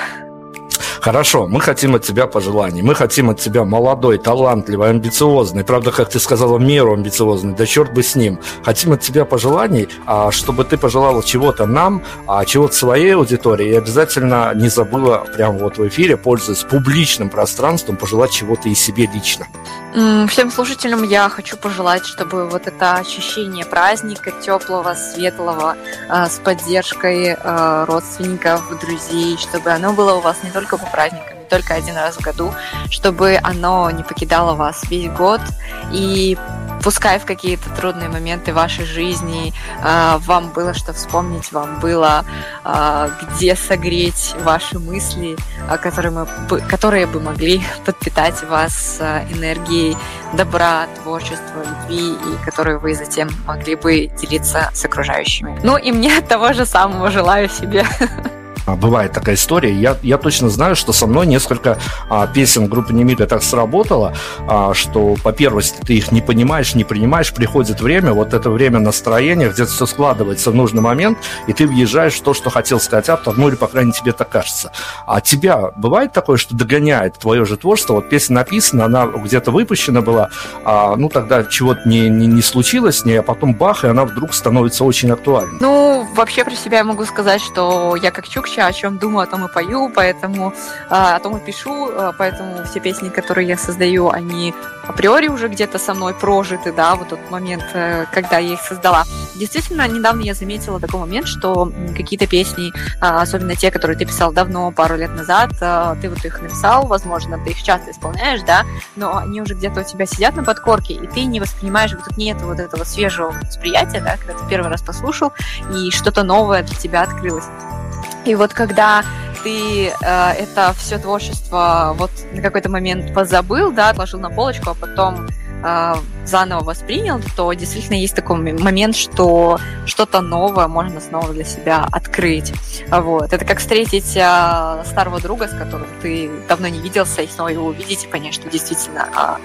Хорошо, мы хотим от тебя пожеланий. Мы хотим от тебя молодой, талантливый, амбициозный. Правда, как ты сказала, меру амбициозный. Да черт бы с ним. Хотим от тебя пожеланий, а, чтобы ты пожелала чего-то нам, а чего-то своей аудитории. И обязательно не забыла прямо вот в эфире, пользуясь публичным пространством, пожелать чего-то и себе лично. Всем слушателям я хочу пожелать, чтобы вот это ощущение праздника, теплого, светлого, э, с поддержкой э, родственников, друзей, чтобы оно было у вас не только по праздникам, не только один раз в году, чтобы оно не покидало вас весь год. И пускай в какие-то трудные моменты вашей жизни э, вам было что вспомнить, вам было э, где согреть ваши мысли, э, которые, мы, которые бы могли подпитать вас энергией добра, творчества, любви, и которые вы затем могли бы делиться с окружающими. Ну и мне того же самого желаю себе. А, бывает такая история. Я, я точно знаю, что со мной несколько а, песен группы Немига так сработало, а, что по первости ты их не понимаешь, не принимаешь, приходит время, вот это время настроения, где-то все складывается в нужный момент, и ты въезжаешь в то, что хотел сказать автор, ну или, по крайней мере, тебе так кажется. А тебя бывает такое, что догоняет твое же творчество? Вот песня написана, она где-то выпущена была, а, ну тогда чего-то не, не, не случилось с ней, а потом бах, и она вдруг становится очень актуальной. Ну, вообще про себя я могу сказать, что я как Чукча вообще о чем думаю, о том и пою, поэтому а, о том и пишу, а, поэтому все песни, которые я создаю, они априори уже где-то со мной прожиты, да, вот тот момент, э, когда я их создала. Действительно, недавно я заметила такой момент, что какие-то песни, а, особенно те, которые ты писал давно, пару лет назад, ты вот их написал, возможно, ты их часто исполняешь, да, но они уже где-то у тебя сидят на подкорке, и ты не воспринимаешь, вот тут нет вот этого свежего восприятия, да, когда ты первый раз послушал, и что-то новое для тебя открылось. И вот когда ты э, это все творчество вот на какой-то момент позабыл, да, отложил на полочку, а потом э, заново воспринял, то действительно есть такой момент, что что-то новое можно снова для себя открыть. Вот. Это как встретить э, старого друга, с которым ты давно не виделся, и снова его увидеть и понять, что действительно э,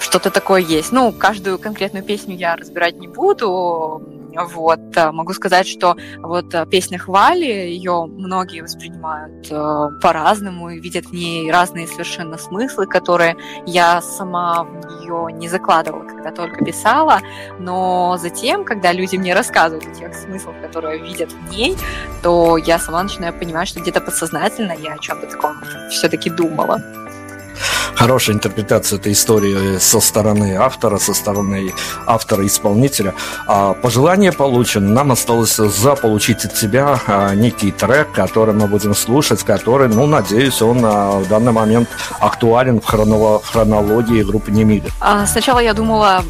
что-то такое есть. Ну, каждую конкретную песню я разбирать не буду, вот. Э, могу сказать, что вот э, песня Хвали, ее многие воспринимают э, по-разному и видят в ней разные совершенно смыслы, которые я сама в нее не закладывала, когда только писала, но затем, когда люди мне рассказывают о тех смыслах, которые видят в ней, то я сама начинаю понимать, что где-то подсознательно я о чем-то таком все-таки думала хорошая интерпретация этой истории со стороны автора, со стороны автора-исполнителя. А пожелание получено. Нам осталось заполучить от тебя а, некий трек, который мы будем слушать, который, ну, надеюсь, он а, в данный момент актуален в, хроноло- в хронологии группы Немига. А, сначала я думала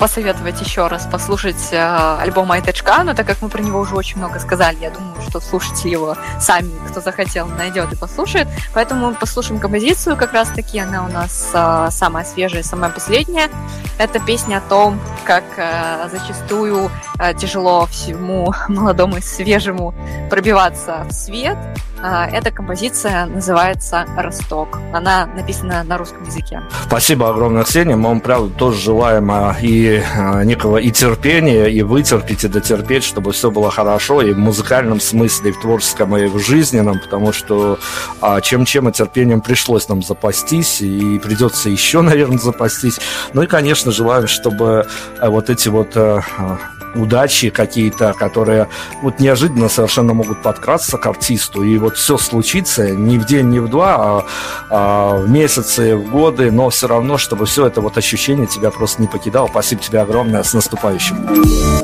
посоветовать еще раз послушать э, альбом Айтачка, но так как мы про него уже очень много сказали, я думаю, что слушатели его сами, кто захотел, найдет и послушает. Поэтому послушаем композицию, как раз таки она у нас э, самая свежая, самая последняя. Это песня о том, как э, зачастую тяжело всему молодому и свежему пробиваться в свет. Э, эта композиция называется «Росток». Она написана на русском языке. Спасибо огромное, Ксения. Мы вам, правда, тоже желаем а, и а, некого и терпения, и вытерпеть, и дотерпеть, чтобы все было хорошо и в музыкальном смысле, и в творческом, и в жизненном, потому что а, чем-чем и терпением пришлось нам запастись, и придется еще, наверное, запастись. Ну и, конечно, желаем, чтобы вот эти вот удачи какие-то, которые вот неожиданно совершенно могут подкрасться к артисту, и вот все случится не в день, не в два, а, а в месяцы, в годы, но все равно, чтобы все это вот ощущение тебя просто не покидало. Спасибо тебе огромное, с наступающим.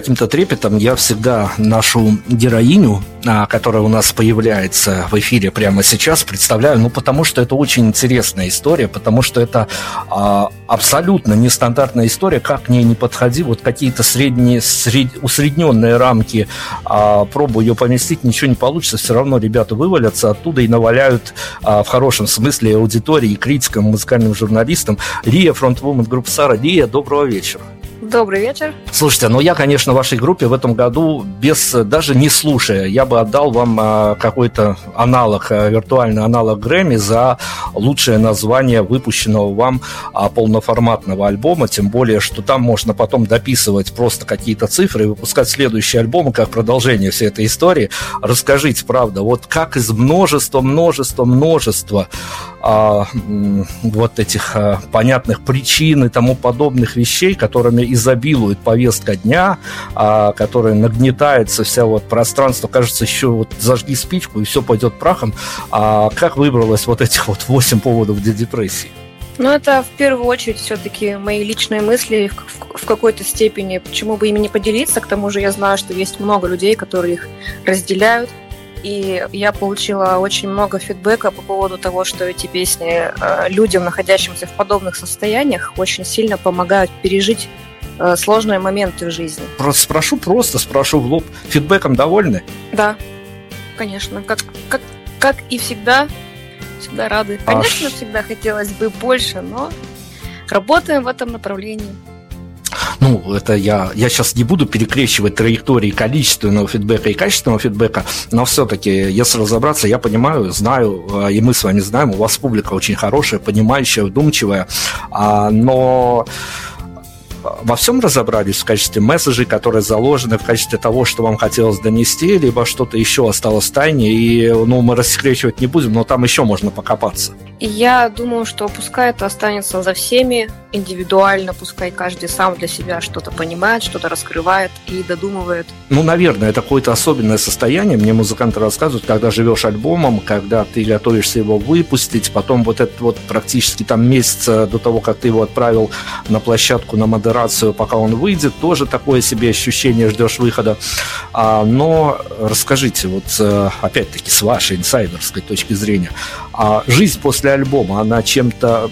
Каким-то трепетом я всегда нашу героиню, а, которая у нас появляется в эфире прямо сейчас, представляю, ну, потому что это очень интересная история, потому что это а, абсолютно нестандартная история, как к ней не подходи, вот какие-то средние, сред, усредненные рамки, а, пробую ее поместить, ничего не получится, все равно ребята вывалятся оттуда и наваляют а, в хорошем смысле аудитории, критикам, музыкальным журналистам. Рия, фронтвумен группы Сара. Рия, доброго вечера. Добрый вечер. Слушайте, ну я, конечно, вашей группе в этом году без даже не слушая, я бы отдал вам а, какой-то аналог, а, виртуальный аналог Грэмми за лучшее название выпущенного вам а, полноформатного альбома, тем более, что там можно потом дописывать просто какие-то цифры и выпускать следующий альбом как продолжение всей этой истории. Расскажите, правда, вот как из множества, множества, множества а, вот этих а, понятных причин и тому подобных вещей, которыми изобилует повестка дня, а, которая нагнетается вся вот пространство, кажется, еще вот зажги спичку и все пойдет прахом. А как выбралось вот этих вот 8 поводов для депрессии? Ну, это в первую очередь все-таки мои личные мысли в какой-то степени. Почему бы ими не поделиться? К тому же я знаю, что есть много людей, которые их разделяют. И я получила очень много фидбэка по поводу того, что эти песни э, людям, находящимся в подобных состояниях, очень сильно помогают пережить э, сложные моменты в жизни. Просто спрошу просто, спрошу в лоб. Фидбэком довольны? Да, конечно. Как, как, как и всегда, всегда рады. Конечно, всегда хотелось бы больше, но работаем в этом направлении ну, это я, я сейчас не буду перекрещивать траектории количественного фидбэка и качественного фидбэка, но все-таки, если разобраться, я понимаю, знаю, а, и мы с вами знаем, у вас публика очень хорошая, понимающая, вдумчивая, а, но во всем разобрались в качестве месседжей, которые заложены в качестве того, что вам хотелось донести, либо что-то еще осталось в тайне, и ну, мы рассекречивать не будем, но там еще можно покопаться. Я думаю, что пускай это останется за всеми индивидуально, пускай каждый сам для себя что-то понимает, что-то раскрывает и додумывает. Ну, наверное, это какое-то особенное состояние. Мне музыканты рассказывают, когда живешь альбомом, когда ты готовишься его выпустить, потом вот этот вот практически там месяц до того, как ты его отправил на площадку, на модерацию, пока он выйдет, тоже такое себе ощущение, ждешь выхода. А, но расскажите, вот э, опять-таки с вашей инсайдерской точки зрения, а жизнь после альбома, она чем-то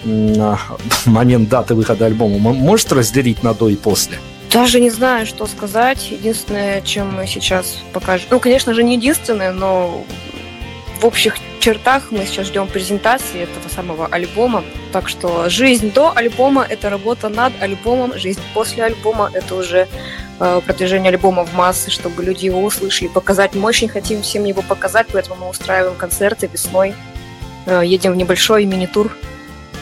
момент даты выхода альбома может разделить на до и после? Даже не знаю, что сказать. Единственное, чем мы сейчас покажем... Ну, конечно же, не единственное, но в общих чертах мы сейчас ждем презентации этого самого альбома. Так что жизнь до альбома – это работа над альбомом, жизнь после альбома – это уже э, продвижение альбома в массы, чтобы люди его услышали, показать. Мы очень хотим всем его показать, поэтому мы устраиваем концерты весной едем в небольшой мини-тур,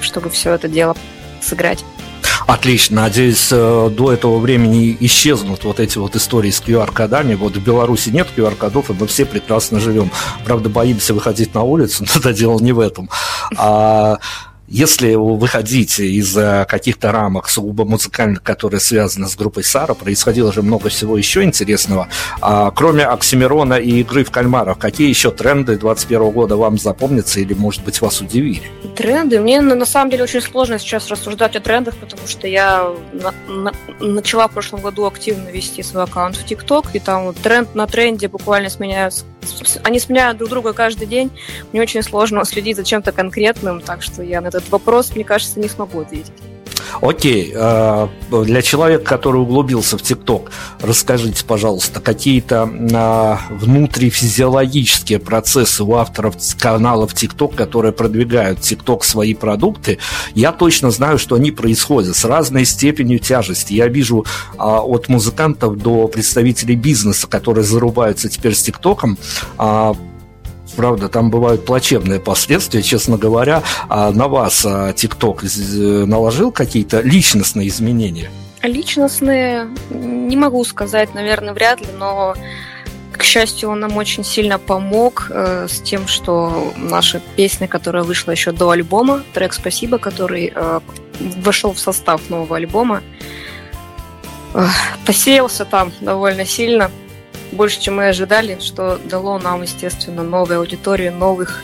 чтобы все это дело сыграть. Отлично. Надеюсь, э, до этого времени исчезнут вот эти вот истории с QR-кодами. Вот в Беларуси нет QR-кодов, и мы все прекрасно живем. Правда, боимся выходить на улицу, но это дело не в этом. А если выходить из каких-то рамок сугубо музыкальных, которые связаны с группой Сара, происходило же много всего еще интересного. А, кроме Оксимирона и игры в кальмаров, какие еще тренды 2021 года вам запомнятся или, может быть, вас удивили? Тренды? Мне на самом деле очень сложно сейчас рассуждать о трендах, потому что я на, на, начала в прошлом году активно вести свой аккаунт в ТикТок, и там тренд на тренде буквально сменяются они сменяют друг друга каждый день. Мне очень сложно следить за чем-то конкретным, так что я на этот вопрос, мне кажется, не смогу ответить. Окей, э, для человека, который углубился в ТикТок, расскажите, пожалуйста, какие-то э, внутрифизиологические процессы у авторов каналов ТикТок, которые продвигают ТикТок свои продукты. Я точно знаю, что они происходят с разной степенью тяжести. Я вижу а, от музыкантов до представителей бизнеса, которые зарубаются теперь с ТикТоком, а, правда, там бывают плачевные последствия, честно говоря. А на вас а, ТикТок наложил какие-то личностные изменения? Личностные, не могу сказать, наверное, вряд ли, но к счастью, он нам очень сильно помог э, с тем, что наша песня, которая вышла еще до альбома, трек «Спасибо», который э, вошел в состав нового альбома, э, посеялся там довольно сильно больше, чем мы ожидали, что дало нам, естественно, новую аудиторию, новых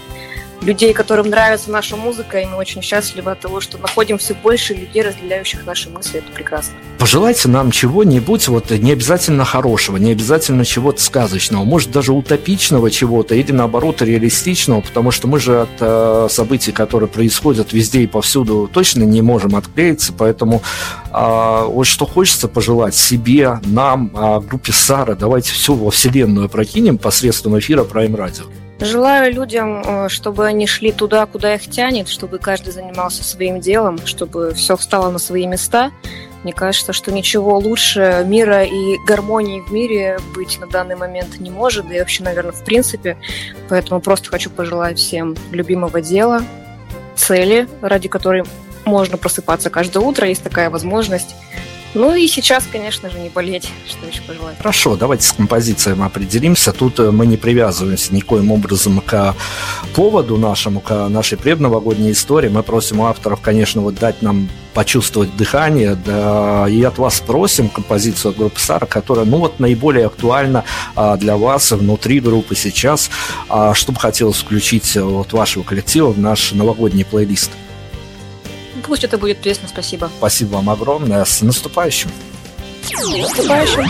людей, которым нравится наша музыка, и мы очень счастливы от того, что находим все больше людей, разделяющих наши мысли. Это прекрасно. Пожелайте нам чего-нибудь, вот не обязательно хорошего, не обязательно чего-то сказочного, может даже утопичного чего-то или наоборот реалистичного, потому что мы же от э, событий, которые происходят везде и повсюду, точно не можем отклеиться, поэтому э, вот что хочется пожелать себе, нам, э, группе Сара, давайте все во вселенную прокинем посредством эфира Prime Radio. Желаю людям, э, чтобы они шли туда, куда их тянет, чтобы каждый занимался своим делом, чтобы все встало на свои места. Мне кажется, что ничего лучше мира и гармонии в мире быть на данный момент не может, да и вообще, наверное, в принципе. Поэтому просто хочу пожелать всем любимого дела, цели, ради которой можно просыпаться каждое утро, есть такая возможность. Ну и сейчас, конечно же, не болеть, что еще пожелать. Хорошо, давайте с композицией определимся. Тут э, мы не привязываемся никоим образом к поводу нашему, к нашей предновогодней истории. Мы просим у авторов, конечно, вот дать нам почувствовать дыхание, да, и от вас просим композицию от группы Сара, которая, ну вот, наиболее актуальна а, для вас внутри группы сейчас. А, что бы хотелось включить э, от вашего коллектива в наш новогодний плейлист? Пусть это будет песня, спасибо. Спасибо вам огромное. С наступающим. С наступающим.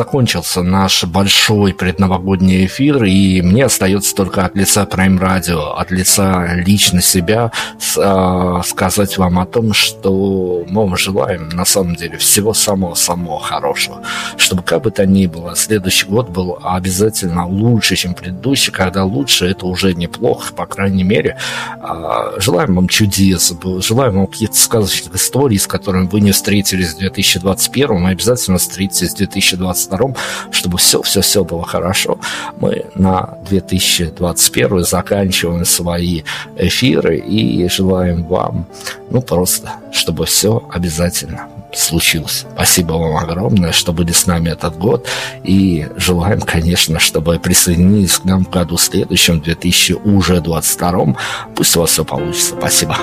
за закончился наш большой предновогодний эфир, и мне остается только от лица Prime Radio, от лица лично себя э, сказать вам о том, что мы желаем на самом деле всего самого-самого хорошего. Чтобы как бы то ни было, следующий год был обязательно лучше, чем предыдущий, когда лучше это уже неплохо, по крайней мере. Э, желаем вам чудес, желаем вам каких-то сказочных историй, с которыми вы не встретились в 2021, и обязательно встретитесь в 2022 2022, чтобы все-все-все было хорошо. Мы на 2021 заканчиваем свои эфиры и желаем вам, ну, просто, чтобы все обязательно случилось. Спасибо вам огромное, что были с нами этот год. И желаем, конечно, чтобы присоединились к нам в году следующем, 2022. Пусть у вас все получится. Спасибо.